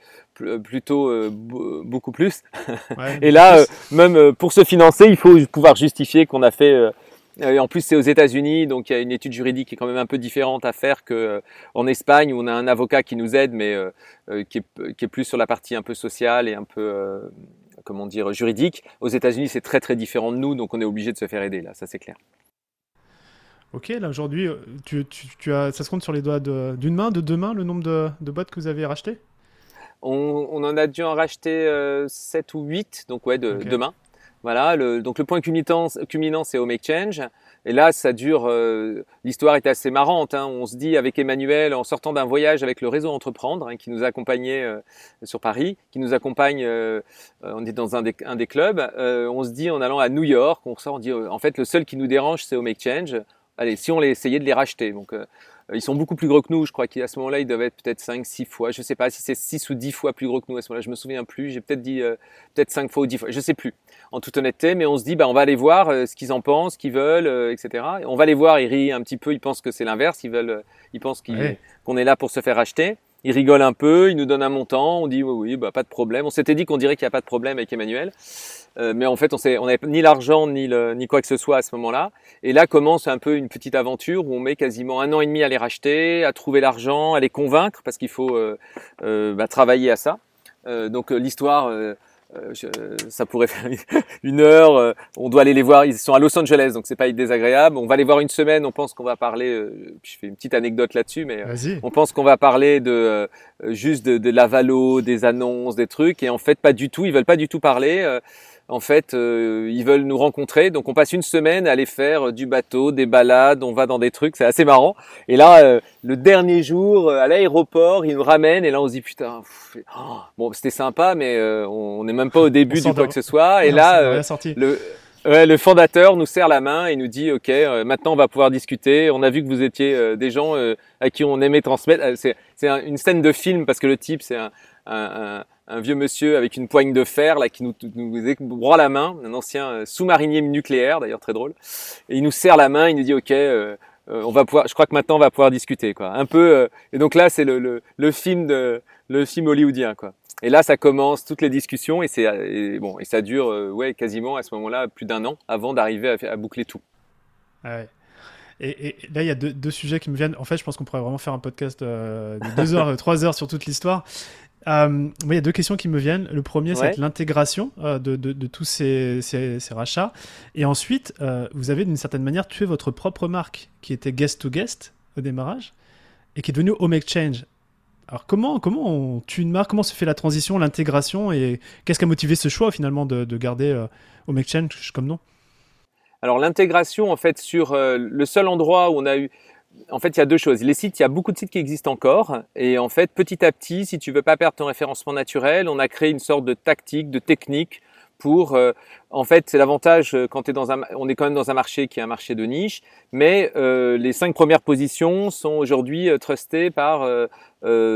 plutôt euh, beaucoup plus. et là, même pour se financer, il faut pouvoir justifier qu'on a fait Et en plus, c'est aux États-Unis, donc il y a une étude juridique qui est quand même un peu différente à faire que en Espagne où on a un avocat qui nous aide, mais qui, est, qui, est, plus sur la partie un peu sociale et un peu comment dire juridique. Aux États-Unis, c'est très très différent de nous, donc on est obligé de se faire aider là, ça c'est clair. Ok, là aujourd'hui, tu, tu, as, ça se compte sur les doigts d'une main, de deux mains, le nombre de, de boîtes que vous avez rachetées? On, on, en a dû en racheter 7 ou 8, donc ouais, de, deux mains. Voilà, le, donc le point culminant, culminant c'est Home Exchange. Et là, ça dure. Euh, l'histoire est assez marrante. Hein. On se dit avec Emmanuel, en sortant d'un voyage avec le réseau Entreprendre, hein, qui nous accompagnait euh, sur Paris, qui nous accompagne. Euh, on est dans un des, un des clubs. on se dit en allant à New York, on ressort, on dit en fait le seul qui nous dérange, c'est Home Exchange. Allez, si on essayait de les racheter. Donc euh, ils sont beaucoup plus gros que nous. Je crois qu'à ce moment-là, ils doivent être peut-être 5, 6 fois. Je ne sais pas si c'est 6 ou 10 fois plus gros que nous à ce moment-là. Je me souviens plus. J'ai peut-être dit euh, peut-être 5 fois ou 10 fois. Je ne sais plus. En toute honnêteté, mais on se dit, bah, on va aller voir euh, ce qu'ils en pensent, ce qu'ils veulent, etc. on va les voir. Ils rient un petit peu. Ils pensent que c'est l'inverse. Ils veulent, ils pensent qu'on est là pour se faire acheter. Ils rigolent un peu. Ils nous donnent un montant. On dit oui, bah, pas de problème. On s'était dit qu'on dirait qu'il n'y a pas de problème avec Emmanuel. Euh, mais en fait, on n'avait ni l'argent ni, ni quoi que ce soit à ce moment-là. Et là commence un peu une petite aventure où on met quasiment un an et demi à les racheter, à trouver l'argent, à les convaincre parce qu'il faut euh, euh, bah, travailler à ça. donc l'histoire, ça pourrait faire une heure. on doit aller les voir. Ils sont à Los Angeles, donc c'est pas désagréable. On va les voir une semaine. On pense qu'on va parler. je fais une petite anecdote là-dessus, mais on pense qu'on va parler de juste de, de l'avalo, des annonces, des trucs, et en fait pas du tout. Ils veulent pas du tout parler en fait, euh, ils veulent nous rencontrer. Donc on passe une semaine à aller faire euh, du bateau, des balades, on va dans des trucs, c'est assez marrant. Et là, euh, le dernier jour, à l'aéroport, ils nous ramènent et là on se dit putain, oh, bon c'était sympa, mais on n'est même pas au début du quoi que ce soit. Et là, le le fondateur nous serre la main et nous dit OK, maintenant on va pouvoir discuter. On a vu que vous étiez des gens à qui on aimait transmettre. C'est une scène de film parce que le type c'est un, un, un vieux monsieur avec une poigne de fer là qui nous, nous broie la main, un ancien euh, sous-marinier nucléaire d'ailleurs très drôle. Et il nous serre la main, il nous dit ok, euh, euh, on va pouvoir, je crois que maintenant on va pouvoir discuter quoi. Un peu. et donc là c'est le, le, le, film de le film hollywoodien quoi. Et là ça commence toutes les discussions et c'est bon et ça dure ouais quasiment à ce moment-là plus d'un an avant d'arriver à, boucler tout. Ah ouais. Et, là, il y a deux, deux, sujets qui me viennent. En fait, je pense qu'on pourrait vraiment faire un podcast de deux heures, trois heures sur toute l'histoire. Euh, il y a deux questions qui me viennent. Le premier, c'est l'intégration euh, de, de, tous ces, ces, rachats. Et ensuite, euh, vous avez d'une certaine manière tué votre propre marque, qui était Guest to Guest au démarrage, et qui est devenue Home Exchange. Alors comment, comment on tue une marque? Comment se fait la transition, l'intégration? Et qu'est-ce qui a motivé ce choix finalement de, de garder Home Exchange comme nom? Alors l'intégration, en fait, sur le seul endroit où on a eu, en fait, il y a deux choses. Les sites, il y a beaucoup de sites qui existent encore. Et en fait, petit à petit, si tu veux pas perdre ton référencement naturel, on a créé une sorte de tactique, de technique pour, euh, en fait, c'est l'avantage euh, quand es dans un, on est quand même dans un marché qui est un marché de niche, mais euh, les cinq premières positions sont aujourd'hui trustées par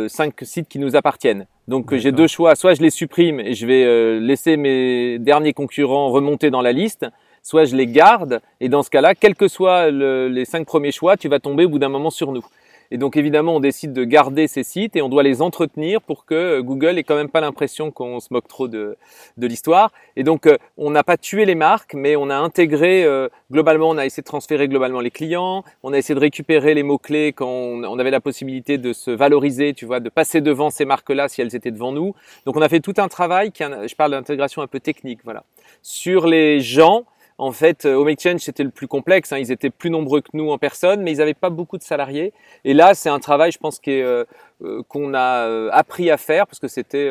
cinq sites qui nous appartiennent. Donc j'ai deux choix, soit je les supprime et je vais laisser mes derniers concurrents remonter dans la liste, soit je les garde, et dans ce cas-là, quels que soient les cinq premiers choix, tu vas tomber au bout d'un moment sur nous. Et donc évidemment, on décide de garder ces sites et on doit les entretenir pour que euh, Google ait quand même pas l'impression qu'on se moque trop de, de l'histoire. Et donc euh, on n'a pas tué les marques, mais on a intégré euh, globalement, on a essayé de transférer globalement les clients, on a essayé de récupérer les mots-clés quand on, avait la possibilité de se valoriser, tu vois, de passer devant ces marques-là si elles étaient devant nous. Donc on a fait tout un travail, qui, je parle d'intégration un peu technique, voilà. Sur les gens, en fait, euh, Home Exchange, c'était le plus complexe. Hein. Ils étaient plus nombreux que nous en personne, mais ils n'avaient pas beaucoup de salariés. Et là, c'est un travail, je pense, euh, euh, qu'on a appris à faire parce que c'était,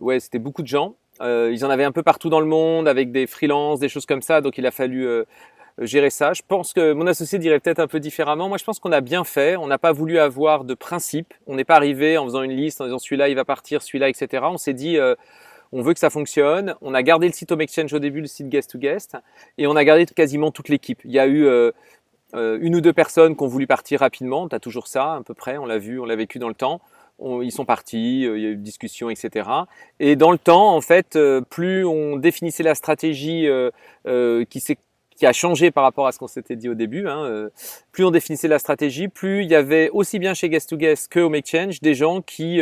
ouais, c'était beaucoup de gens. ils en avaient un peu partout dans le monde avec des freelances, des choses comme ça. Donc, il a fallu gérer ça. Je pense que mon associé dirait peut-être un peu différemment. Moi, je pense qu'on a bien fait. On n'a pas voulu avoir de principe. On n'est pas arrivé en faisant une liste, en disant celui-là, il va partir, celui-là, etc. On s'est dit, on veut que ça fonctionne. On a gardé le site Home Exchange au début, le site Guest to Guest, et on a gardé quasiment toute l'équipe. Il y a eu euh, euh, une ou deux personnes qui ont voulu partir rapidement. Tu as toujours ça, à peu près. On l'a vu, on l'a vécu dans le temps. ils sont partis, euh, il y a eu discussion, etc. Et dans le temps, en fait, plus on définissait la stratégie qui qui a changé par rapport à ce qu'on s'était dit au début. Hein, plus on définissait la stratégie, plus il y avait aussi bien chez Guest to Guest que Home Exchange des gens qui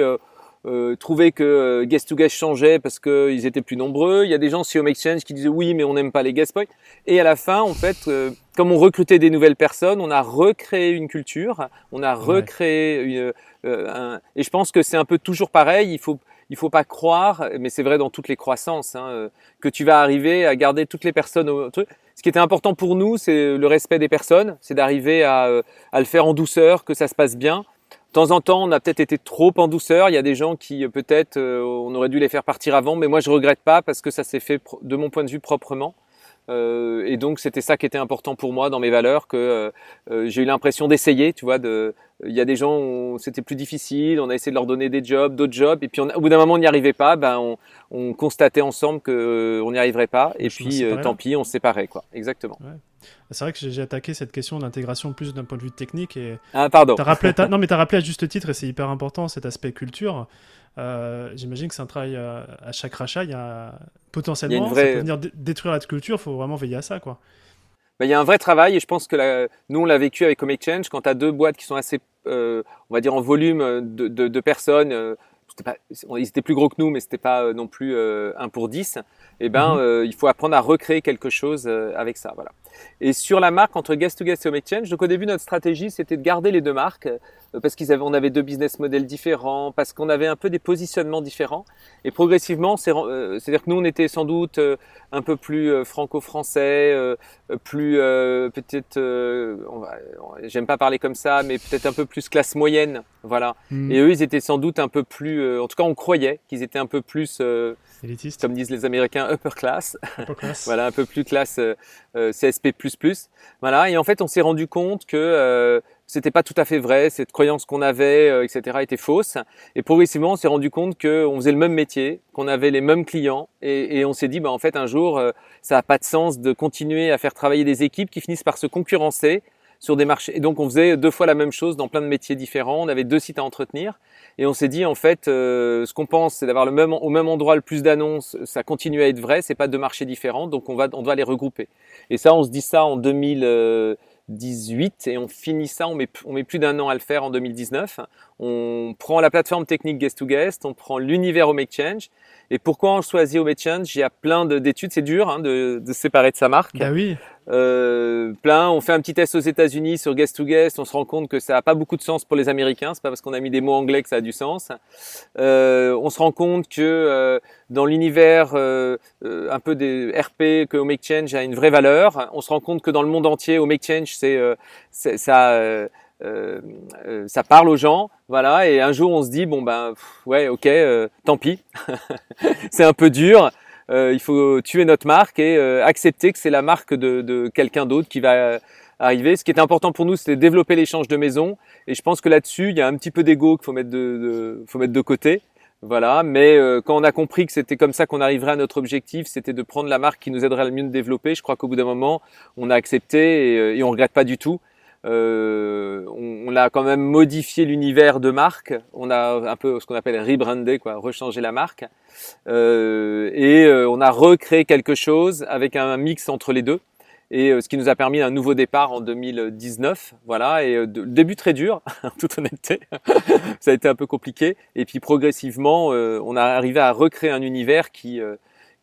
trouvaient que euh, guest to guest changeait parce qu'ils étaient plus nombreux. Il y a des gens sur Home Exchange qui disaient oui, mais on n'aime pas les guest points. Et à la fin, en fait, euh, comme on recrutait des nouvelles personnes, on a recréé une culture, on a recréé une, un, et je pense que c'est un peu toujours pareil. Il faut il faut pas croire, mais c'est vrai dans toutes les croissances, hein, que tu vas arriver à garder toutes les personnes au truc. Ce qui était important pour nous, c'est le respect des personnes, c'est d'arriver à, à le faire en douceur, que ça se passe bien. De temps en temps, on a peut-être été trop en douceur. Il y a des gens qui peut-être on aurait dû les faire partir avant, mais moi je regrette pas parce que ça s'est fait de mon point de vue proprement. Euh, et donc c'était ça qui était important pour moi dans mes valeurs, que euh, euh, j'ai eu l'impression d'essayer, tu vois. De, il y a des gens où c'était plus difficile, on a essayé de leur donner des jobs, d'autres jobs, et puis au bout d'un moment on n'y arrivait pas, ben on, on constatait ensemble que on n'y arriverait pas, et puis tant pis, on se séparait, quoi. Exactement. Ouais. C'est vrai que j'ai attaqué cette question d'intégration plus d'un point de vue technique et ah pardon. As rappelé, non mais tu as rappelé à juste titre et c'est hyper important cet aspect culture. Euh, j'imagine que c'est un travail euh, à chaque rachat. Il y a potentiellement, ça peut venir détruire la culture. Il faut vraiment veiller à ça, quoi. Il y a un vrai travail et je pense que nous on l'a vécu avec Home Exchange quand tu as deux boîtes qui sont assez, euh, on va dire en volume de, de, de personnes, pas, ils étaient plus gros que nous, mais c'était pas non plus 1 pour 10. Et eh ben, mm-hmm. il faut apprendre à recréer quelque chose avec ça. Voilà. Et sur la marque entre Guest to Guest et Home Exchange, donc au début notre stratégie c'était de garder les deux marques euh, parce qu'ils avaient, on avait deux business models différents, parce qu'on avait un peu des positionnements différents. Et progressivement, euh, c'est-à-dire que nous on était sans doute euh, un peu plus franco-français, plus peut-être, j'aime pas parler comme ça, mais peut-être un peu plus classe moyenne, voilà. Mm. Et eux ils étaient sans doute un peu plus, en tout cas on croyait qu'ils étaient un peu plus comme disent les Américains, upper class. voilà, un peu plus classe euh, euh CSP++. Voilà, et en fait, on s'est rendu compte que euh, c'était pas tout à fait vrai, cette croyance qu'on avait, euh, etc., était fausse. Et progressivement, on s'est rendu compte qu'on faisait le même métier, qu'on avait les mêmes clients, et, et on s'est dit, bah en fait, un jour, ça n'a pas de sens de continuer à faire travailler des équipes qui finissent par se concurrencer sur des marchés. Et donc, on faisait deux fois la même chose dans plein de métiers différents. On avait deux sites à entretenir. Et on s'est dit, en fait, euh, ce qu'on pense, c'est d'avoir le même, au même endroit le plus d'annonces. Ça continue à être vrai. C'est pas deux marchés différents. Donc, on va, on doit les regrouper. Et ça, on se dit ça en 2018 et on finit ça. On met, on met plus d'un an à le faire en 2019. On prend la plateforme technique Guest to Guest. On prend l'univers Home Exchange. Et pourquoi on choisit Home Exchange Il y a plein d'études. C'est dur hein, de, de, séparer de sa marque. Bah oui. Euh, plein. On fait un petit test aux États-Unis sur Guest to Guest. On se rend compte que ça n'a pas beaucoup de sens pour les Américains. C'est pas parce qu'on a mis des mots anglais que ça a du sens. Euh, on se rend compte que euh, dans l'univers euh, euh, un peu des RP, que Home Exchange a une vraie valeur. On se rend compte que dans le monde entier, Home Exchange, c'est ça. Ça parle aux gens, voilà. Et un jour, on se dit bon ben ouais, ok, tant pis. c'est un peu dur. Euh, il faut tuer notre marque et euh, accepter que c'est la marque de, de quelqu'un d'autre qui va euh, arriver. Ce qui était important pour nous, de développer l'échange de maison. Et je pense que là-dessus, il y a un petit peu d'ego qu'il faut mettre de, de, faut mettre de côté. Voilà, mais quand on a compris que c'était comme ça qu'on arriverait à notre objectif, c'était de prendre la marque qui nous aiderait le mieux de développer. Je crois qu'au bout d'un moment, on a accepté et, et on regrette pas du tout. Euh, on, on, a quand même modifié l'univers de marque. On a un peu ce qu'on appelle rebrandé, quoi, rechanger la marque. Euh, et euh, on a recréé quelque chose avec un mix entre les deux. Et euh, ce qui nous a permis un nouveau départ en 2019. Voilà, et de, début très dur, en toute honnêteté. Ça a été un peu compliqué. Et puis progressivement, on a arrivé à recréer un univers qui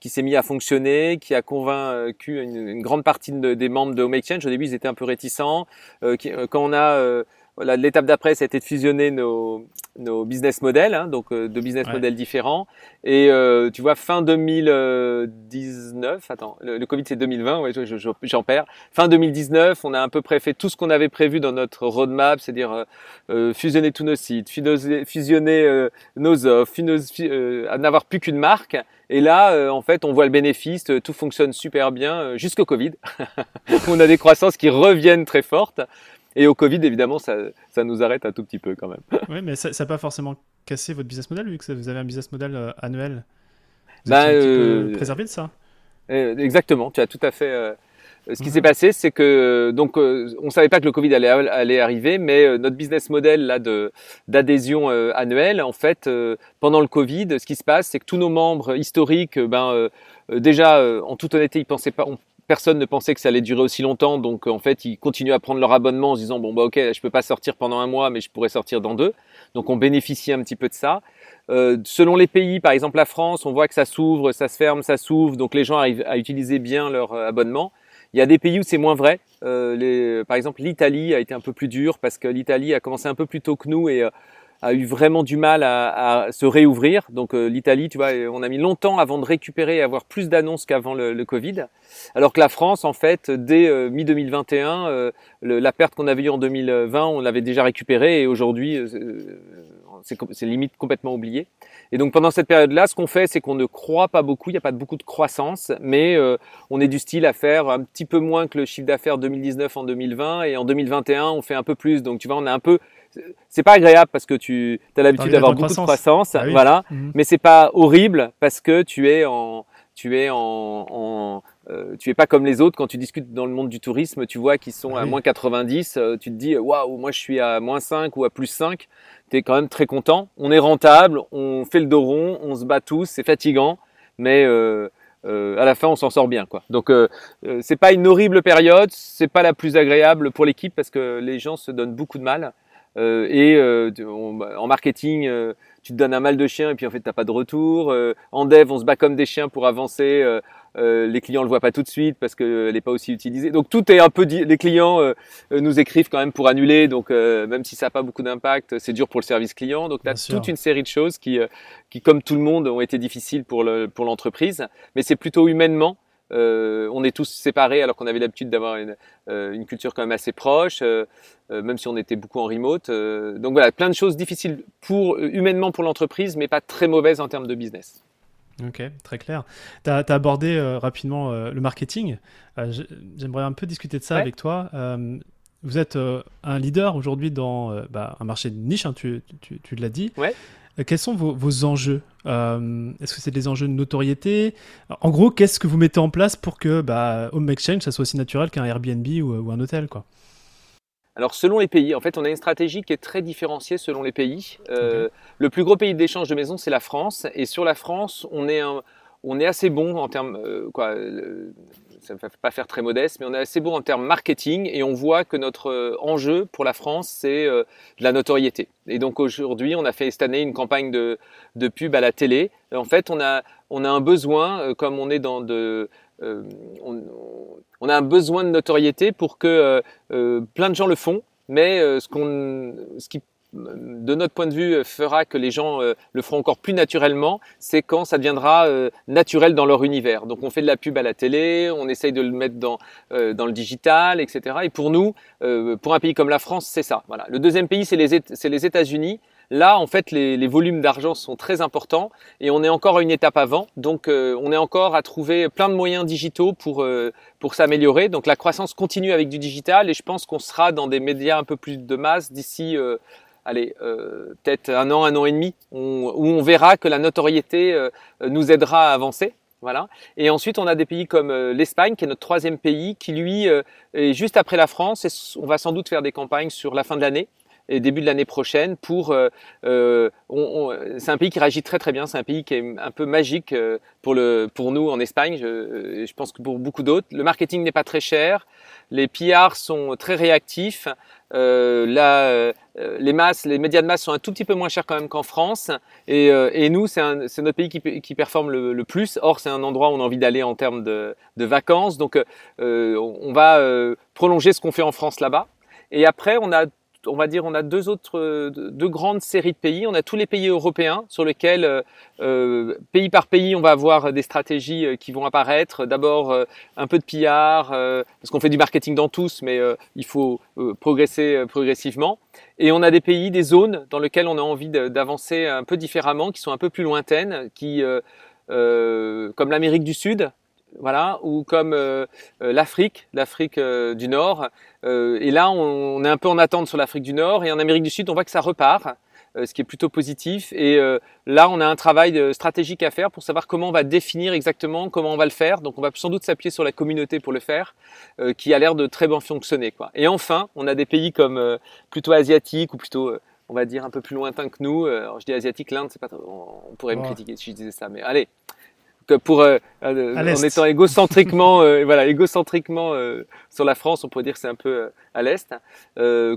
qui s'est mis à fonctionner, qui a convaincu une, grande partie des membres de Home Exchange. Au début, ils étaient un peu réticents. Euh, euh, quand on a euh, voilà, l'étape d'après, été de fusionner nos, nos business models, hein, donc euh, de business models différents. Et euh, tu vois, fin 2019, attends, le, Covid c'est 2020, ouais, j'en perds. Fin 2019, on a à peu près fait tout ce qu'on avait prévu dans notre roadmap, c'est-à-dire euh, fusionner tous nos sites, fusionner nos offres, n'avoir plus qu'une marque. Et là, en fait, on voit le bénéfice, tout fonctionne super bien jusqu'au Covid. on a des croissances qui reviennent très fortes. Et au Covid, évidemment, ça, ça, nous arrête un tout petit peu quand même. oui, mais ça n'a pas forcément cassé votre business model, vu que vous avez un business model euh, annuel. Vous bah, euh, préservé de ça euh, Exactement, tu as tout à fait. ce qui s'est passé, c'est que donc on savait pas que le Covid allait, allait arriver, mais notre business model là de d'adhésion annuelle, en fait, pendant le Covid, ce qui se passe, c'est que tous nos membres historiques, ben déjà, en toute honnêteté, ils pensaient pas, personne ne pensait que ça allait durer aussi longtemps, donc en fait ils continuent à prendre leur abonnement en se disant bon bah ok je peux pas sortir pendant un mois mais je pourrais sortir dans deux, donc on bénéficie un petit peu de ça. Euh, selon les pays, par exemple la France, on voit que ça s'ouvre, ça se ferme, ça s'ouvre, donc les gens arrivent à utiliser bien leur euh, abonnement. Il y a des pays où c'est moins vrai. Les, par exemple, l'Italie a été un peu plus dur parce que l'Italie a commencé un peu plus tôt que nous et a eu vraiment du mal à, à se réouvrir. Donc euh, l'Italie, tu vois, on a mis longtemps avant de récupérer et avoir plus d'annonces qu'avant le, le, Covid. Alors que la France, en fait, dès euh, mi-2021, euh, la perte qu'on avait eue en 2020, on l'avait déjà récupérée et aujourd'hui, c'est limite complètement oublié. Et donc pendant cette période-là, ce qu'on fait, c'est qu'on ne croit pas beaucoup, il n'y a pas beaucoup de croissance, mais on est du style à faire un petit peu moins que le chiffre d'affaires 2019 en 2020 et en 2021, on fait un peu plus. Donc tu vois, on a un peu c'est pas agréable parce que tu as l'habitude d'avoir beaucoup de croissance, ah voilà, mhm. mais c'est pas horrible parce que tu es en, tu es en, en euh, tu es pas comme les autres quand tu discutes dans le monde du tourisme, tu vois qu'ils sont à moins 90, euh, tu te dis waouh, moi je suis à moins 5 ou à plus 5, tu es quand même très content. On est rentable, on fait le dos rond, on se bat tous, c'est fatigant, mais euh, euh, à la fin on s'en sort bien quoi. Donc euh, c'est pas une horrible période, c'est pas la plus agréable pour l'équipe parce que les gens se donnent beaucoup de mal. Euh, et euh, bah, en marketing, euh, tu te donnes un mal de chien et puis en fait t'as pas de retour. en dev, on se bat comme des chiens pour avancer. les clients le voient pas tout de suite parce qu'elle n'est pas aussi utilisée. Donc tout est un peu les clients nous écrivent quand même pour annuler. Donc même si ça n'a pas beaucoup d'impact, c'est dur pour le service client. Donc tu as toute une série de choses qui, qui, comme tout le monde, ont été difficiles pour l'entreprise. Le, pour Mais c'est plutôt humainement euh, on est tous séparés alors qu'on avait l'habitude d'avoir une, euh, culture quand même assez proche, euh, même si on était beaucoup en remote. donc voilà, plein de choses difficiles pour, humainement pour l'entreprise, mais pas très mauvaises en termes de business. Ok, très clair. Tu as, abordé rapidement le marketing. J'aimerais un peu discuter de ça avec toi. vous êtes un leader aujourd'hui dans bah, un marché de niche, hein, tu, tu l'as dit. Ouais. Quels sont vos, enjeux euh, Est-ce que c'est des enjeux de notoriété? En gros, qu'est-ce que vous mettez en place pour que bah, Home Exchange ça soit aussi naturel qu'un Airbnb ou, un hôtel quoi? Alors selon les pays, en fait, on a une stratégie qui est très différenciée selon les pays. Euh, le plus gros pays d'échange de maisons, c'est la France, et sur la France, on est un, on est assez bon en termes, quoi, ça ne va pas faire très modeste, mais on est assez bon en termes marketing et on voit que notre euh, enjeu pour la France, c'est euh, de la notoriété. Et donc aujourd'hui, on a fait cette année une campagne de, de pub à la télé. En fait, on a, on a un besoin, euh, comme on est dans de... on, on, a un besoin de notoriété pour que plein de gens le font, mais ce, qu'on, ce qui de notre point de vue, euh, fera que les gens euh, le feront encore plus naturellement, c'est quand ça deviendra euh, naturel dans leur univers. Donc on fait de la pub à la télé, on essaye de le mettre dans, dans le digital, etc. Et pour nous, pour un pays comme la France, c'est ça. Voilà. Le deuxième pays, c'est les, les États-Unis. Là, en fait, les, les volumes d'argent sont très importants et on est encore à une étape avant. Donc, on est encore à trouver plein de moyens digitaux pour, pour s'améliorer. Donc, la croissance continue avec du digital et je pense qu'on sera dans des médias un peu plus de masse d'ici allez, euh, peut-être un an, un an et demi, où on verra que la notoriété euh, nous aidera à avancer. Voilà. Et ensuite, on a des pays comme euh, l'Espagne, qui est notre troisième pays, qui lui est juste après la France. Et on va sans doute faire des campagnes sur la fin de l'année début de l'année prochaine pour euh, c'est un pays qui réagit très très bien c'est un pays qui est un peu magique pour le pour nous en Espagne je, pense que pour beaucoup d'autres le marketing n'est pas très cher les PR sont très réactifs euh, euh, les masses, les médias de masse sont un tout petit peu moins chers quand même qu'en France. Et, euh, et nous, c'est notre pays qui, qui performe le, le, plus. Or, c'est un endroit où on a envie d'aller en termes de, de vacances. Donc, euh, on va prolonger ce qu'on fait en France là-bas. Et après, on a on va dire, on a deux autres, euh, deux grandes séries de pays. On a tous les pays européens sur lesquels, euh, euh, pays par pays, on va avoir des stratégies qui vont apparaître. D'abord, un peu de pillard, parce qu'on fait du marketing dans tous, mais il faut progresser progressivement. Et on a des pays, des zones dans lesquelles on a envie d'avancer un peu différemment, qui sont un peu plus lointaines, qui, comme l'Amérique du Sud, voilà, ou comme euh, euh, l'Afrique, l'Afrique euh, du Nord. et là, on, est un peu en attente sur l'Afrique du Nord. Et en Amérique du Sud, on voit que ça repart, ce qui est plutôt positif. Et là, on a un travail stratégique à faire pour savoir comment on va définir exactement comment on va le faire. Donc, on va sans doute s'appuyer sur la communauté pour le faire, qui a l'air de très bien fonctionner. Quoi. Et enfin, on a des pays comme plutôt asiatiques ou plutôt on va dire un peu plus lointains que nous. Alors, je dis asiatique, l'Inde, c'est pas, on pourrait me critiquer si je disais ça, mais allez, pour euh, euh, en étant égocentriquement euh, voilà égocentriquement sur la France on pourrait dire que c'est un peu à l'est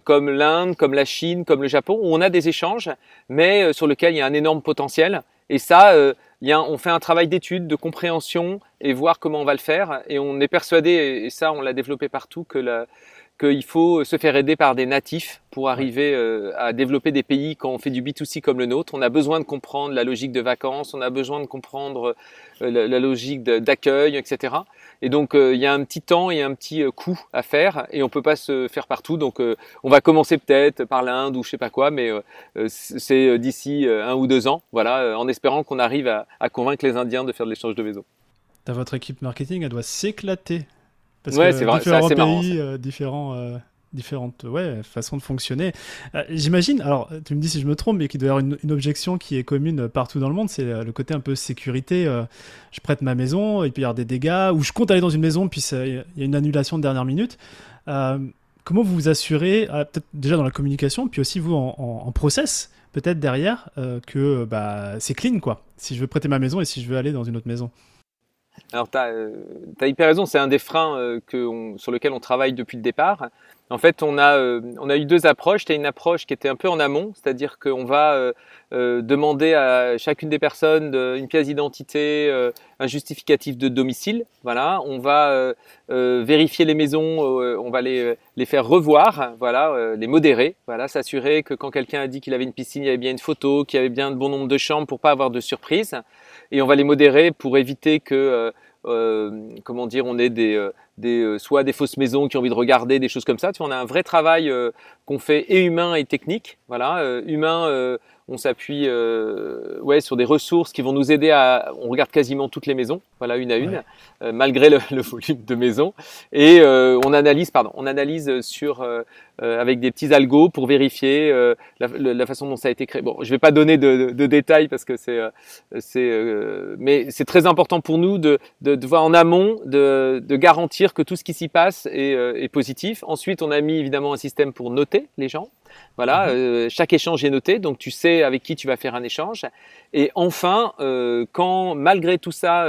comme l'Inde comme la Chine comme le Japon où on a des échanges mais sur lequel il y a un énorme potentiel et ça y a, on fait un travail d'étude, de compréhension et voir comment on va le faire. Et on est persuadé, et ça on l'a développé partout, que la, qu'il faut se faire aider par des natifs pour arriver euh, à développer des pays quand on fait du B2C comme le nôtre. On a besoin de comprendre la logique de vacances, on a besoin de comprendre euh, la, logique d'accueil, etc. Et donc euh, il y a un petit temps et un petit coût à faire et on peut pas se faire partout. Donc on va commencer peut-être par l'Inde ou je sais pas quoi, mais c'est d'ici un ou deux ans, voilà, en espérant qu'on arrive à, à, convaincre les Indiens de faire de l'échange de maison. Votre équipe marketing, elle doit s'éclater parce ouais, c'est vrai, différents pays, marrant, euh, différents, euh, différentes ouais, façons de fonctionner. Euh, j'imagine, alors tu me dis si je me trompe, mais qu'il doit y avoir une, objection qui est commune partout dans le monde, c'est le côté un peu sécurité. je prête ma maison, il peut y avoir des dégâts, ou je compte aller dans une maison, puis il y a une annulation de dernière minute. comment vous vous assurez, peut-être déjà dans la communication, puis aussi vous en, en, process, peut-être derrière, que bah, c'est clean, quoi, si je veux prêter ma maison et si je veux aller dans une autre maison? Alors, tu as, as, hyper raison, c'est un des freins euh, que sur lequel on travaille depuis le départ. En fait, on a, euh, on a eu deux approches. Tu as une approche qui était un peu en amont, c'est-à-dire qu'on va euh, euh, demander à chacune des personnes une pièce d'identité, un justificatif de domicile. Voilà, on va vérifier les maisons, on va les, les faire revoir, voilà, les modérer, voilà, s'assurer que quand quelqu'un a dit qu'il avait une piscine, il y avait bien une photo, qu'il y avait bien de bon nombre de chambres pour pas avoir de surprise. Et on va les modérer pour éviter que comment dire, on ait des, des, euh, soit des fausses maisons qui ont envie de regarder, des choses comme ça. Tu on a un vrai travail euh, qu'on fait et humain et technique. Voilà, euh, humain, on s'appuie ouais, sur des ressources qui vont nous aider à. On regarde quasiment toutes les maisons, voilà, une à une, malgré le, le, volume de maisons. Et on analyse, pardon, on analyse sur euh, avec des petits algos pour vérifier euh, la, la, façon dont ça a été créé. Bon, je vais pas donner de, de, détails parce que c'est, euh, c'est, mais c'est très important pour nous de, de, de voir en amont, de, de, garantir que tout ce qui s'y passe est, est, positif. Ensuite, on a mis évidemment un système pour noter les gens. Voilà, mhm. chaque échange est noté, donc tu sais avec qui tu vas faire un échange. Et enfin, quand malgré tout ça,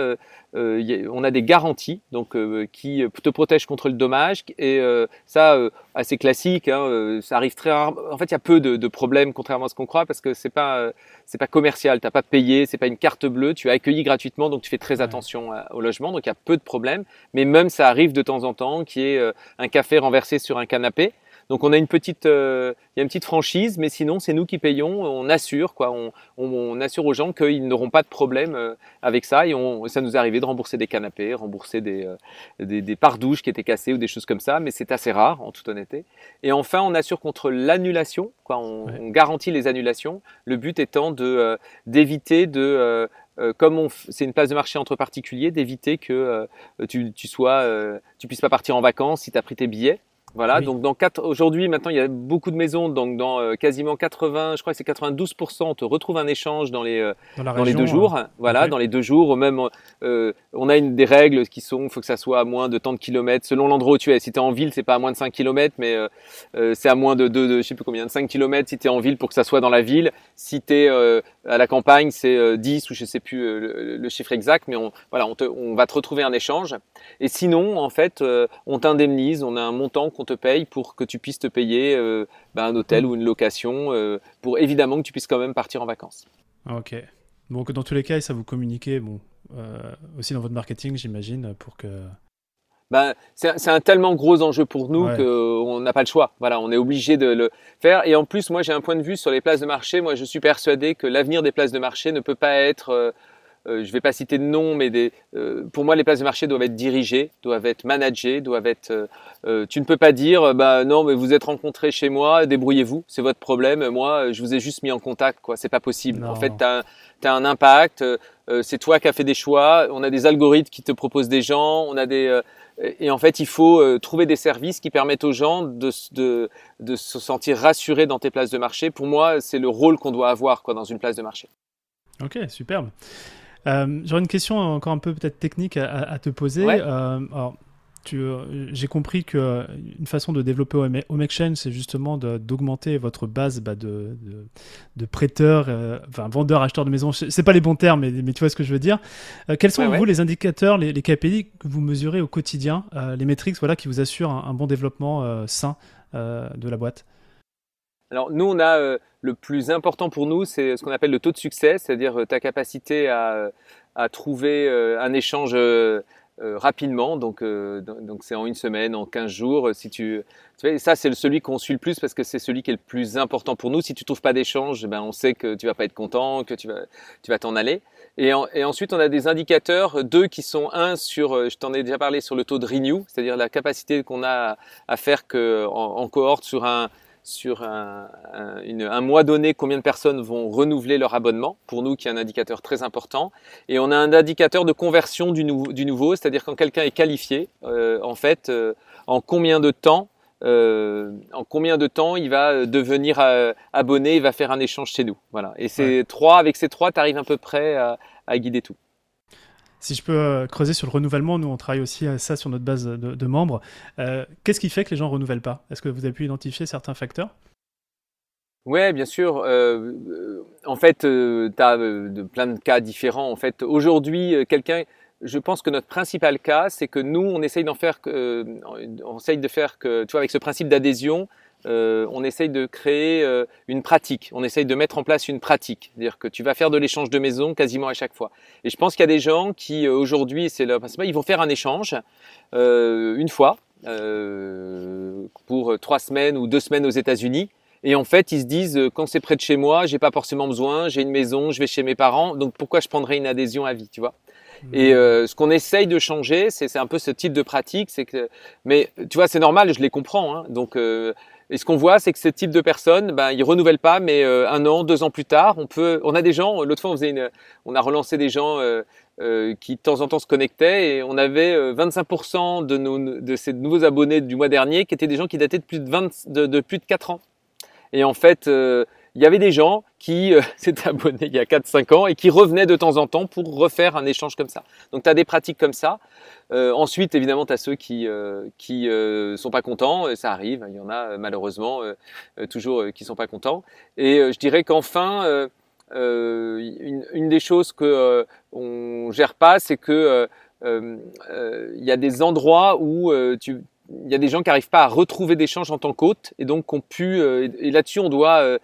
euh, on a des garanties donc euh, qui te protègent contre le dommage et euh, ça assez classique hein, ça arrive très rarement en fait il y a peu de, problèmes contrairement à ce qu'on croit parce que c'est pas c'est pas commercial. T'as pas payé c'est pas une carte bleue. Tu as accueilli gratuitement donc tu fais très attention au logement donc il y a peu de problèmes. Mais même ça arrive de temps en temps qu'il y ait un café renversé sur un canapé donc on a une petite, euh, il y a une petite franchise, mais sinon c'est nous qui payons, on assure quoi, on, on, assure aux gens qu'ils n'auront pas de problème euh, avec ça et on, ça nous est arrivé de rembourser des canapés, rembourser des, euh, des, des qui étaient cassés ou des choses comme ça, mais c'est assez rare en toute honnêteté. Et enfin on assure contre l'annulation, quoi, on, on, garantit les annulations. Le but étant de d'éviter de comme c'est une place de marché entre particuliers, d'éviter que tu, tu sois, tu puisses pas partir en vacances si tu as pris tes billets. Voilà, donc dans quatre, aujourd'hui, maintenant, il y a beaucoup de maisons, donc dans euh, quasiment 80, je crois que c'est 92%, on te retrouve un échange dans les, euh, dans, les deux jours. Hein. Voilà, dans les deux jours, même, euh, on a une, des règles qui sont, faut que ça soit à moins de tant de kilomètres, selon l'endroit où tu es. Si tu es en ville, c'est pas à moins de 5 kilomètres, mais c'est à moins de, de, de, je sais plus combien, de 5 kilomètres si tu es en ville pour que ça soit dans la ville. Si tu es à la campagne, c'est 10 ou je sais plus le, chiffre exact, mais on, voilà, on, te, on va te retrouver un échange. Et sinon, en fait, on t'indemnise, on a un montant qu'on te paye pour que tu puisses te payer euh, bah, un hôtel mm. ou une location, euh, pour évidemment que tu puisses quand même partir en vacances. Ok. Donc dans tous les cas, ça vous communiquer, bon, euh, aussi dans votre marketing, j'imagine, pour que. Ben, c'est un tellement gros enjeu pour nous qu'on n'a pas le choix. Voilà, on est obligé de le faire. Et en plus, moi, j'ai un point de vue sur les places de marché. Moi, je suis persuadé que l'avenir des places de marché ne peut pas être euh, je ne vais pas citer de nom, mais des, euh, pour moi, les places de marché doivent être dirigées, doivent être managées, doivent être. Euh, tu ne peux pas dire, bah non, mais vous êtes rencontrés chez moi, débrouillez-vous, c'est votre problème. Moi, je vous ai juste mis en contact, quoi. C'est pas possible. En fait, tu as, as, un impact. c'est toi qui as fait des choix. On a des algorithmes qui te proposent des gens. On a des et en fait, il faut trouver des services qui permettent aux gens de, de, de se sentir rassurés dans tes places de marché. Pour moi, c'est le rôle qu'on doit avoir quoi, dans une place de marché. Ok, superbe. Euh, J'aurais une question encore un peu peut-être technique à, te poser. Euh, alors, euh, j'ai compris qu'une euh, façon de développer Home Exchange, c'est justement d'augmenter votre base bah, de, de, prêteurs, enfin vendeurs, acheteurs de maisons. C'est pas les bons termes, mais, mais, tu vois ce que je veux dire. quels sont vous les indicateurs, les, les, KPI que vous mesurez au quotidien, les métriques, voilà, qui vous assurent un, bon développement sain de la boîte? Alors nous, on a le plus important pour nous, c'est ce qu'on appelle le taux de succès, c'est-à-dire ta capacité à, à trouver un échange euh, rapidement. Donc, euh, donc c'est en une semaine, en 15 jours. Si tu, ça, c'est celui qu'on suit le plus parce que c'est celui qui est le plus important pour nous. Si tu trouves pas d'échange, ben, on sait que tu vas pas être content, que tu vas, tu vas t'en aller. Et, ensuite, on a des indicateurs, deux qui sont un sur, euh, je t'en ai déjà parlé, sur le taux de renew, c'est-à-dire la capacité qu'on a à faire que en cohorte sur un, sur un, un, mois donné combien de personnes vont renouveler leur abonnement, pour nous qui est un indicateur très important. Et on a un indicateur de conversion du, du nouveau, c'est-à-dire quand quelqu'un est qualifié, euh, en fait, euh, en combien de temps euh, en combien de temps il va devenir abonné, il va faire un échange chez nous. Voilà. Et ces trois, avec ces trois, tu arrives à peu près à, à guider tout. Si je peux euh, creuser sur le renouvellement, nous on travaille aussi à ça sur notre base de, membres. Euh, qu'est-ce qui fait que les gens ne renouvellent pas? Est-ce que vous avez pu identifier certains facteurs? Oui, bien sûr. Euh, en fait, tu as de, plein de cas différents. En fait, aujourd'hui, quelqu'un, je pense que notre principal cas, c'est que nous, on essaye d'en faire, on essaye de faire que, tu vois, avec ce principe d'adhésion, euh, on essaye de créer euh, une pratique, on essaye de mettre en place une pratique, c'est-à-dire que tu vas faire de l'échange de maison quasiment à chaque fois. Et je pense qu'il y a des gens qui euh, aujourd'hui, c'est leur ils vont faire un échange une fois pour trois semaines ou deux semaines aux États-Unis. Et en fait, ils se disent quand c'est près de chez moi, j'ai pas forcément besoin, j'ai une maison, je vais chez mes parents, donc pourquoi je prendrais une adhésion à vie, tu vois? Et mmh. ce qu'on essaye de changer, c'est un peu ce type de pratique. C'est que, mais tu vois, c'est normal, je les comprends. Hein, donc et ce qu'on voit, c'est que ce type de personnes, ben, ils renouvellent pas, mais euh, un an, deux ans plus tard, on peut, on a des gens. L'autre fois, on faisait une, on a relancé des gens euh, euh, qui de temps en temps se connectaient et on avait 25% de nos, de ces nouveaux abonnés du mois dernier qui étaient des gens qui dataient de plus de 20, de, de plus de 4 ans. Et en fait, il y avait des gens qui euh, s'étaient abonnés il y a 4-5 ans et qui revenaient de temps en temps pour refaire un échange comme ça. Donc tu as des pratiques comme ça. Euh, ensuite, évidemment, tu as ceux qui euh, qui sont pas contents, ça arrive, il y en a malheureusement toujours qui sont pas contents. Et je dirais qu'enfin, une, une, des choses que on gère pas, c'est que il y a des endroits où tu il y a des gens qui n'arrivent pas à retrouver d'échanges en tant qu'hôtes et donc ont pu et là-dessus on doit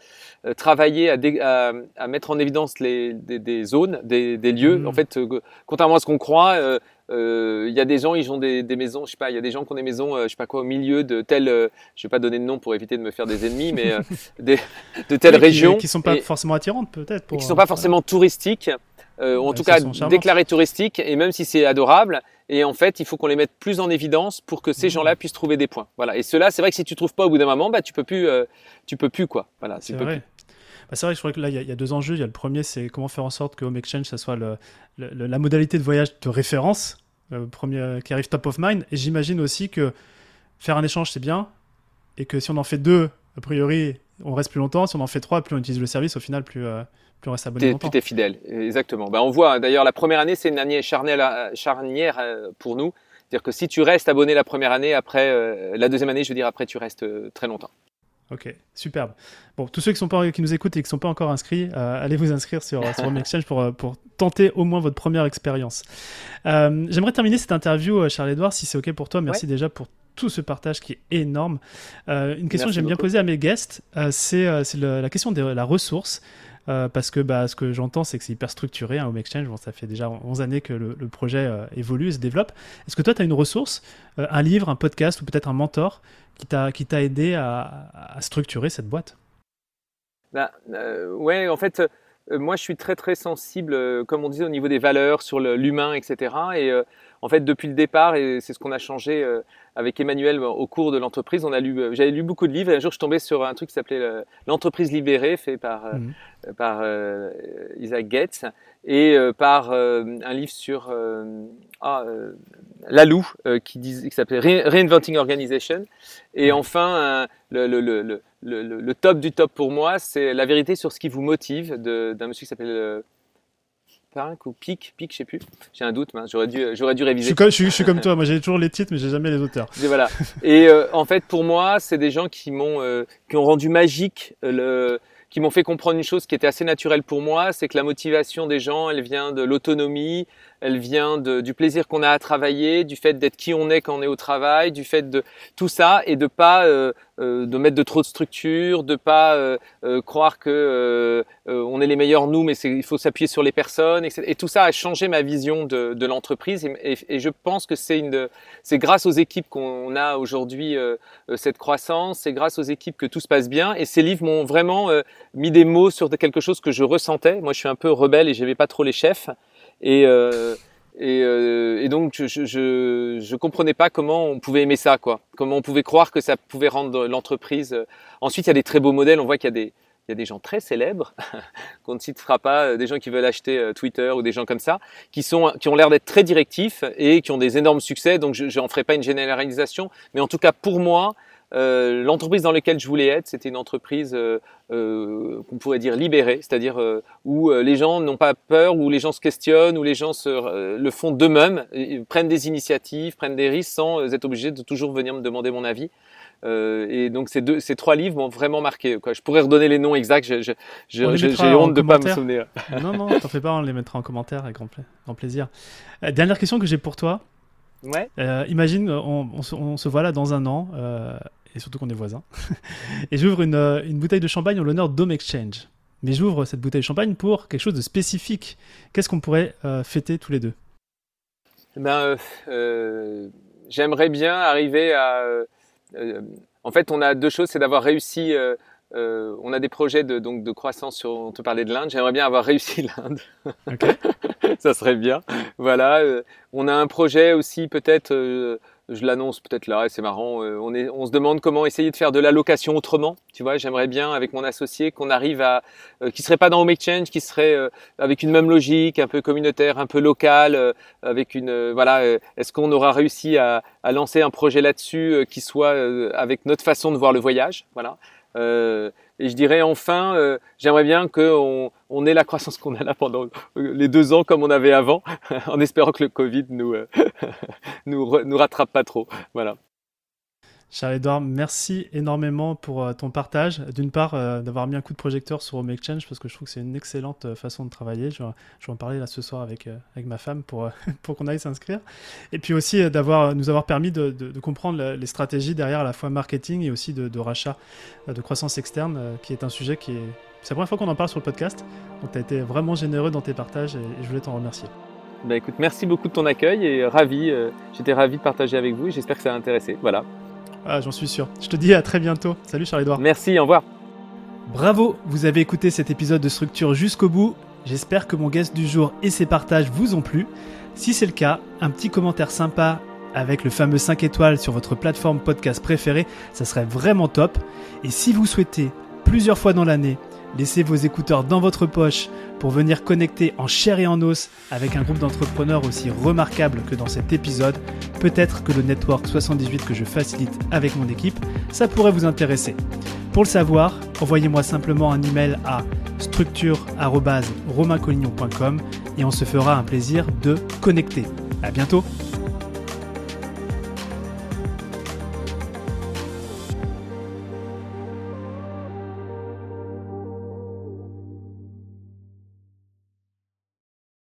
euh, travailler à, à, mettre en évidence les, des, des zones, des, des lieux. Mmh. En fait, euh, contrairement à ce qu'on croit, euh, euh, il y a des gens, ils ont des, des, maisons, je sais pas, il y a des gens qui ont des maisons, je sais pas quoi, au milieu de telle, je vais pas donner de nom pour éviter de me faire des ennemis, mais des, de telle région. Qui, sont pas forcément attirantes peut-être. Qui sont pas forcément touristiques. Euh, en tout cas déclarés touristiques, et même si c'est adorable. Et en fait, il faut qu'on les mette plus en évidence pour que ces mmh. gens-là puissent trouver des points. Voilà. Et cela, c'est vrai que si tu trouves pas au bout d'un moment, bah tu peux plus, tu peux plus quoi. Voilà. C'est vrai. Bah, c'est vrai que je crois que là, il y, a deux enjeux. Il y a le premier, c'est comment faire en sorte que Home Exchange, ça soit le, la modalité de voyage de référence, le premier qui arrive top of mind. Et j'imagine aussi que faire un échange, c'est bien, et que si on en fait deux, a priori, on reste plus longtemps. Si on en fait trois, plus on utilise le service, au final, plus, euh, plus on reste abonné longtemps. Plus es fidèle, exactement. Ben, on voit, d'ailleurs, la première année, c'est une année charnière, charnière euh, pour nous. C'est-à-dire que si tu restes abonné la première année, après, euh, la deuxième année, je veux dire, après, tu restes très longtemps. Ok, superbe. Bon, tous ceux qui, sont pas, qui nous écoutent et qui ne sont pas encore inscrits, euh, allez vous inscrire sur, sur Exchange pour, euh, pour tenter au moins votre première expérience. Euh, J'aimerais terminer cette interview, euh, Charles-Edouard, si c'est ok pour toi. Merci déjà pour tout ce partage qui est énorme. une question que j'aime bien poser à mes guests, c'est la question de la ressource. Euh, parce que bah, ce que j'entends, c'est que c'est hyper structuré, Home Exchange. Bon, ça fait déjà 11 années que le, projet euh, évolue se développe. Est-ce que toi, tu as une ressource, euh, un livre, un podcast ou peut-être un mentor qui t'a aidé à, structurer cette boîte? Bah, Ouais, en fait, moi, je suis très très sensible, comme on disait, au niveau des valeurs, sur l'humain, etc. Et en fait, depuis le départ, et c'est ce qu'on a changé avec Emmanuel au cours de l'entreprise, on a lu, euh, j'avais lu beaucoup de livres. Et un jour, je tombais sur un truc qui s'appelait euh, l'entreprise libérée, fait par euh, mhm. par Isaac Gates, et par un livre sur ah, Lalou qui, qui s'appelait Reinventing Organization. Et enfin, le, le, le, le, top du top pour moi, c'est la vérité sur ce qui vous motive d'un monsieur qui s'appelle Pink ou Pic, Pic, je sais plus. J'ai un doute, j'aurais dû, j'aurais dû réviser. Je suis, comme, toi, moi j'ai toujours les titres, mais j'ai jamais les auteurs. Et voilà. Et euh, en fait, pour moi, c'est des gens qui m'ont, euh, qui ont rendu magique euh, le, qui m'ont fait comprendre une chose qui était assez naturelle pour moi, c'est que la motivation des gens, elle vient de l'autonomie, elle vient de, du plaisir qu'on a à travailler, du fait d'être qui on est quand on est au travail, du fait de tout ça et de pas de mettre de trop de structure, de pas croire que on est les meilleurs nous, mais il faut s'appuyer sur les personnes. Et, tout ça a changé ma vision de, de l'entreprise. Et, et, je pense que c'est une, c'est grâce aux équipes qu'on a aujourd'hui cette croissance. C'est grâce aux équipes que tout se passe bien. Et ces livres m'ont vraiment mis des mots sur quelque chose que je ressentais. Moi, je suis un peu rebelle et j'avais pas trop les chefs. Et et, euh, et, donc je, je, je, comprenais pas comment on pouvait aimer ça, quoi. Comment on pouvait croire que ça pouvait rendre l'entreprise. Euh, ensuite, il y a des très beaux modèles. On voit qu'il y a des il y a des gens très célèbres qu'on ne citera pas, euh, des gens qui veulent acheter Twitter ou des gens comme ça, qui sont qui ont l'air d'être très directifs et qui ont des énormes succès. Donc je n'en ferai pas une généralisation, mais en tout cas pour moi, euh, l'entreprise dans laquelle je voulais être, c'était une entreprise euh, euh, qu'on pourrait dire libérée, c'est-à-dire où les gens n'ont pas peur, où les gens se questionnent, où les gens se, le font d'eux-mêmes, prennent des initiatives, prennent des risques sans être obligés de toujours venir me demander mon avis. et donc ces, deux, ces trois livres m'ont vraiment marqué. Quoi. Je pourrais redonner les noms exacts, j'ai honte de ne pas me souvenir. non, non, t'en fais pas, on les mettra en commentaire avec grand, grand plaisir. dernière question que j'ai pour toi. Ouais. imagine, on, on, se, on, se, voit là dans un an, et surtout qu'on est voisins. et j'ouvre une, euh, une, bouteille de champagne en l'honneur d'Home Exchange. Mais j'ouvre cette bouteille de champagne pour quelque chose de spécifique. Qu'est-ce qu'on pourrait euh, fêter tous les deux? Ben, euh, J'aimerais bien arriver à... en fait, on a deux choses, c'est d'avoir réussi... on a des projets de, donc, de croissance sur... On te parlait de l'Inde. J'aimerais bien avoir réussi l'Inde. Ça serait bien. Voilà. on a un projet aussi peut-être je l'annonce peut-être là, c'est marrant. Euh, on, est, on se demande comment essayer de faire de l'allocation autrement. Tu vois, j'aimerais bien avec mon associé qu'on arrive à, euh, qui serait pas dans Home Exchange, qui serait euh, avec une même logique, un peu communautaire, un peu local, avec une, voilà. Est-ce qu'on aura réussi à, à lancer un projet là-dessus qui soit avec notre façon de voir le voyage, voilà. Et je dirais enfin, euh, j'aimerais bien qu'on on ait la croissance qu'on a là pendant les deux ans comme on avait avant, en espérant que le Covid nous, euh, nous, nous rattrape pas trop. Voilà. Charles-Edouard, merci énormément pour euh, ton partage. D'une part, euh, d'avoir mis un coup de projecteur sur Home Exchange parce que je trouve que c'est une excellente euh, façon de travailler. Je, vais en parler là ce soir avec, ma femme pour, qu'on aille s'inscrire. Et puis aussi d'avoir nous avoir permis de, comprendre les stratégies derrière à la fois marketing et aussi de, de rachat, de croissance externe, qui est un sujet qui est. C'est la première fois qu'on en parle sur le podcast. Donc tu as été vraiment généreux dans tes partages et, je voulais t'en remercier. Bah écoute, merci beaucoup de ton accueil et ravi, j'étais ravi de partager avec vous et j'espère que ça a intéressé. Voilà. Ah, j'en suis sûr. Je te dis à très bientôt. Salut Charles-Edouard. Merci, au revoir. Bravo, vous avez écouté cet épisode de Structure jusqu'au bout. J'espère que mon guest du jour et ses partages vous ont plu. Si c'est le cas, un petit commentaire sympa avec le fameux 5 étoiles sur votre plateforme podcast préférée, ça serait vraiment top. Et si vous souhaitez plusieurs fois dans l'année Laissez vos écouteurs dans votre poche pour venir connecter en chair et en os avec un groupe d'entrepreneurs aussi remarquable que dans cet épisode. Peut-être que le Network 78 que je facilite avec mon équipe, ça pourrait vous intéresser. Pour le savoir, envoyez-moi simplement un email à structure.romaincollignon.com et on se fera un plaisir de connecter. À bientôt!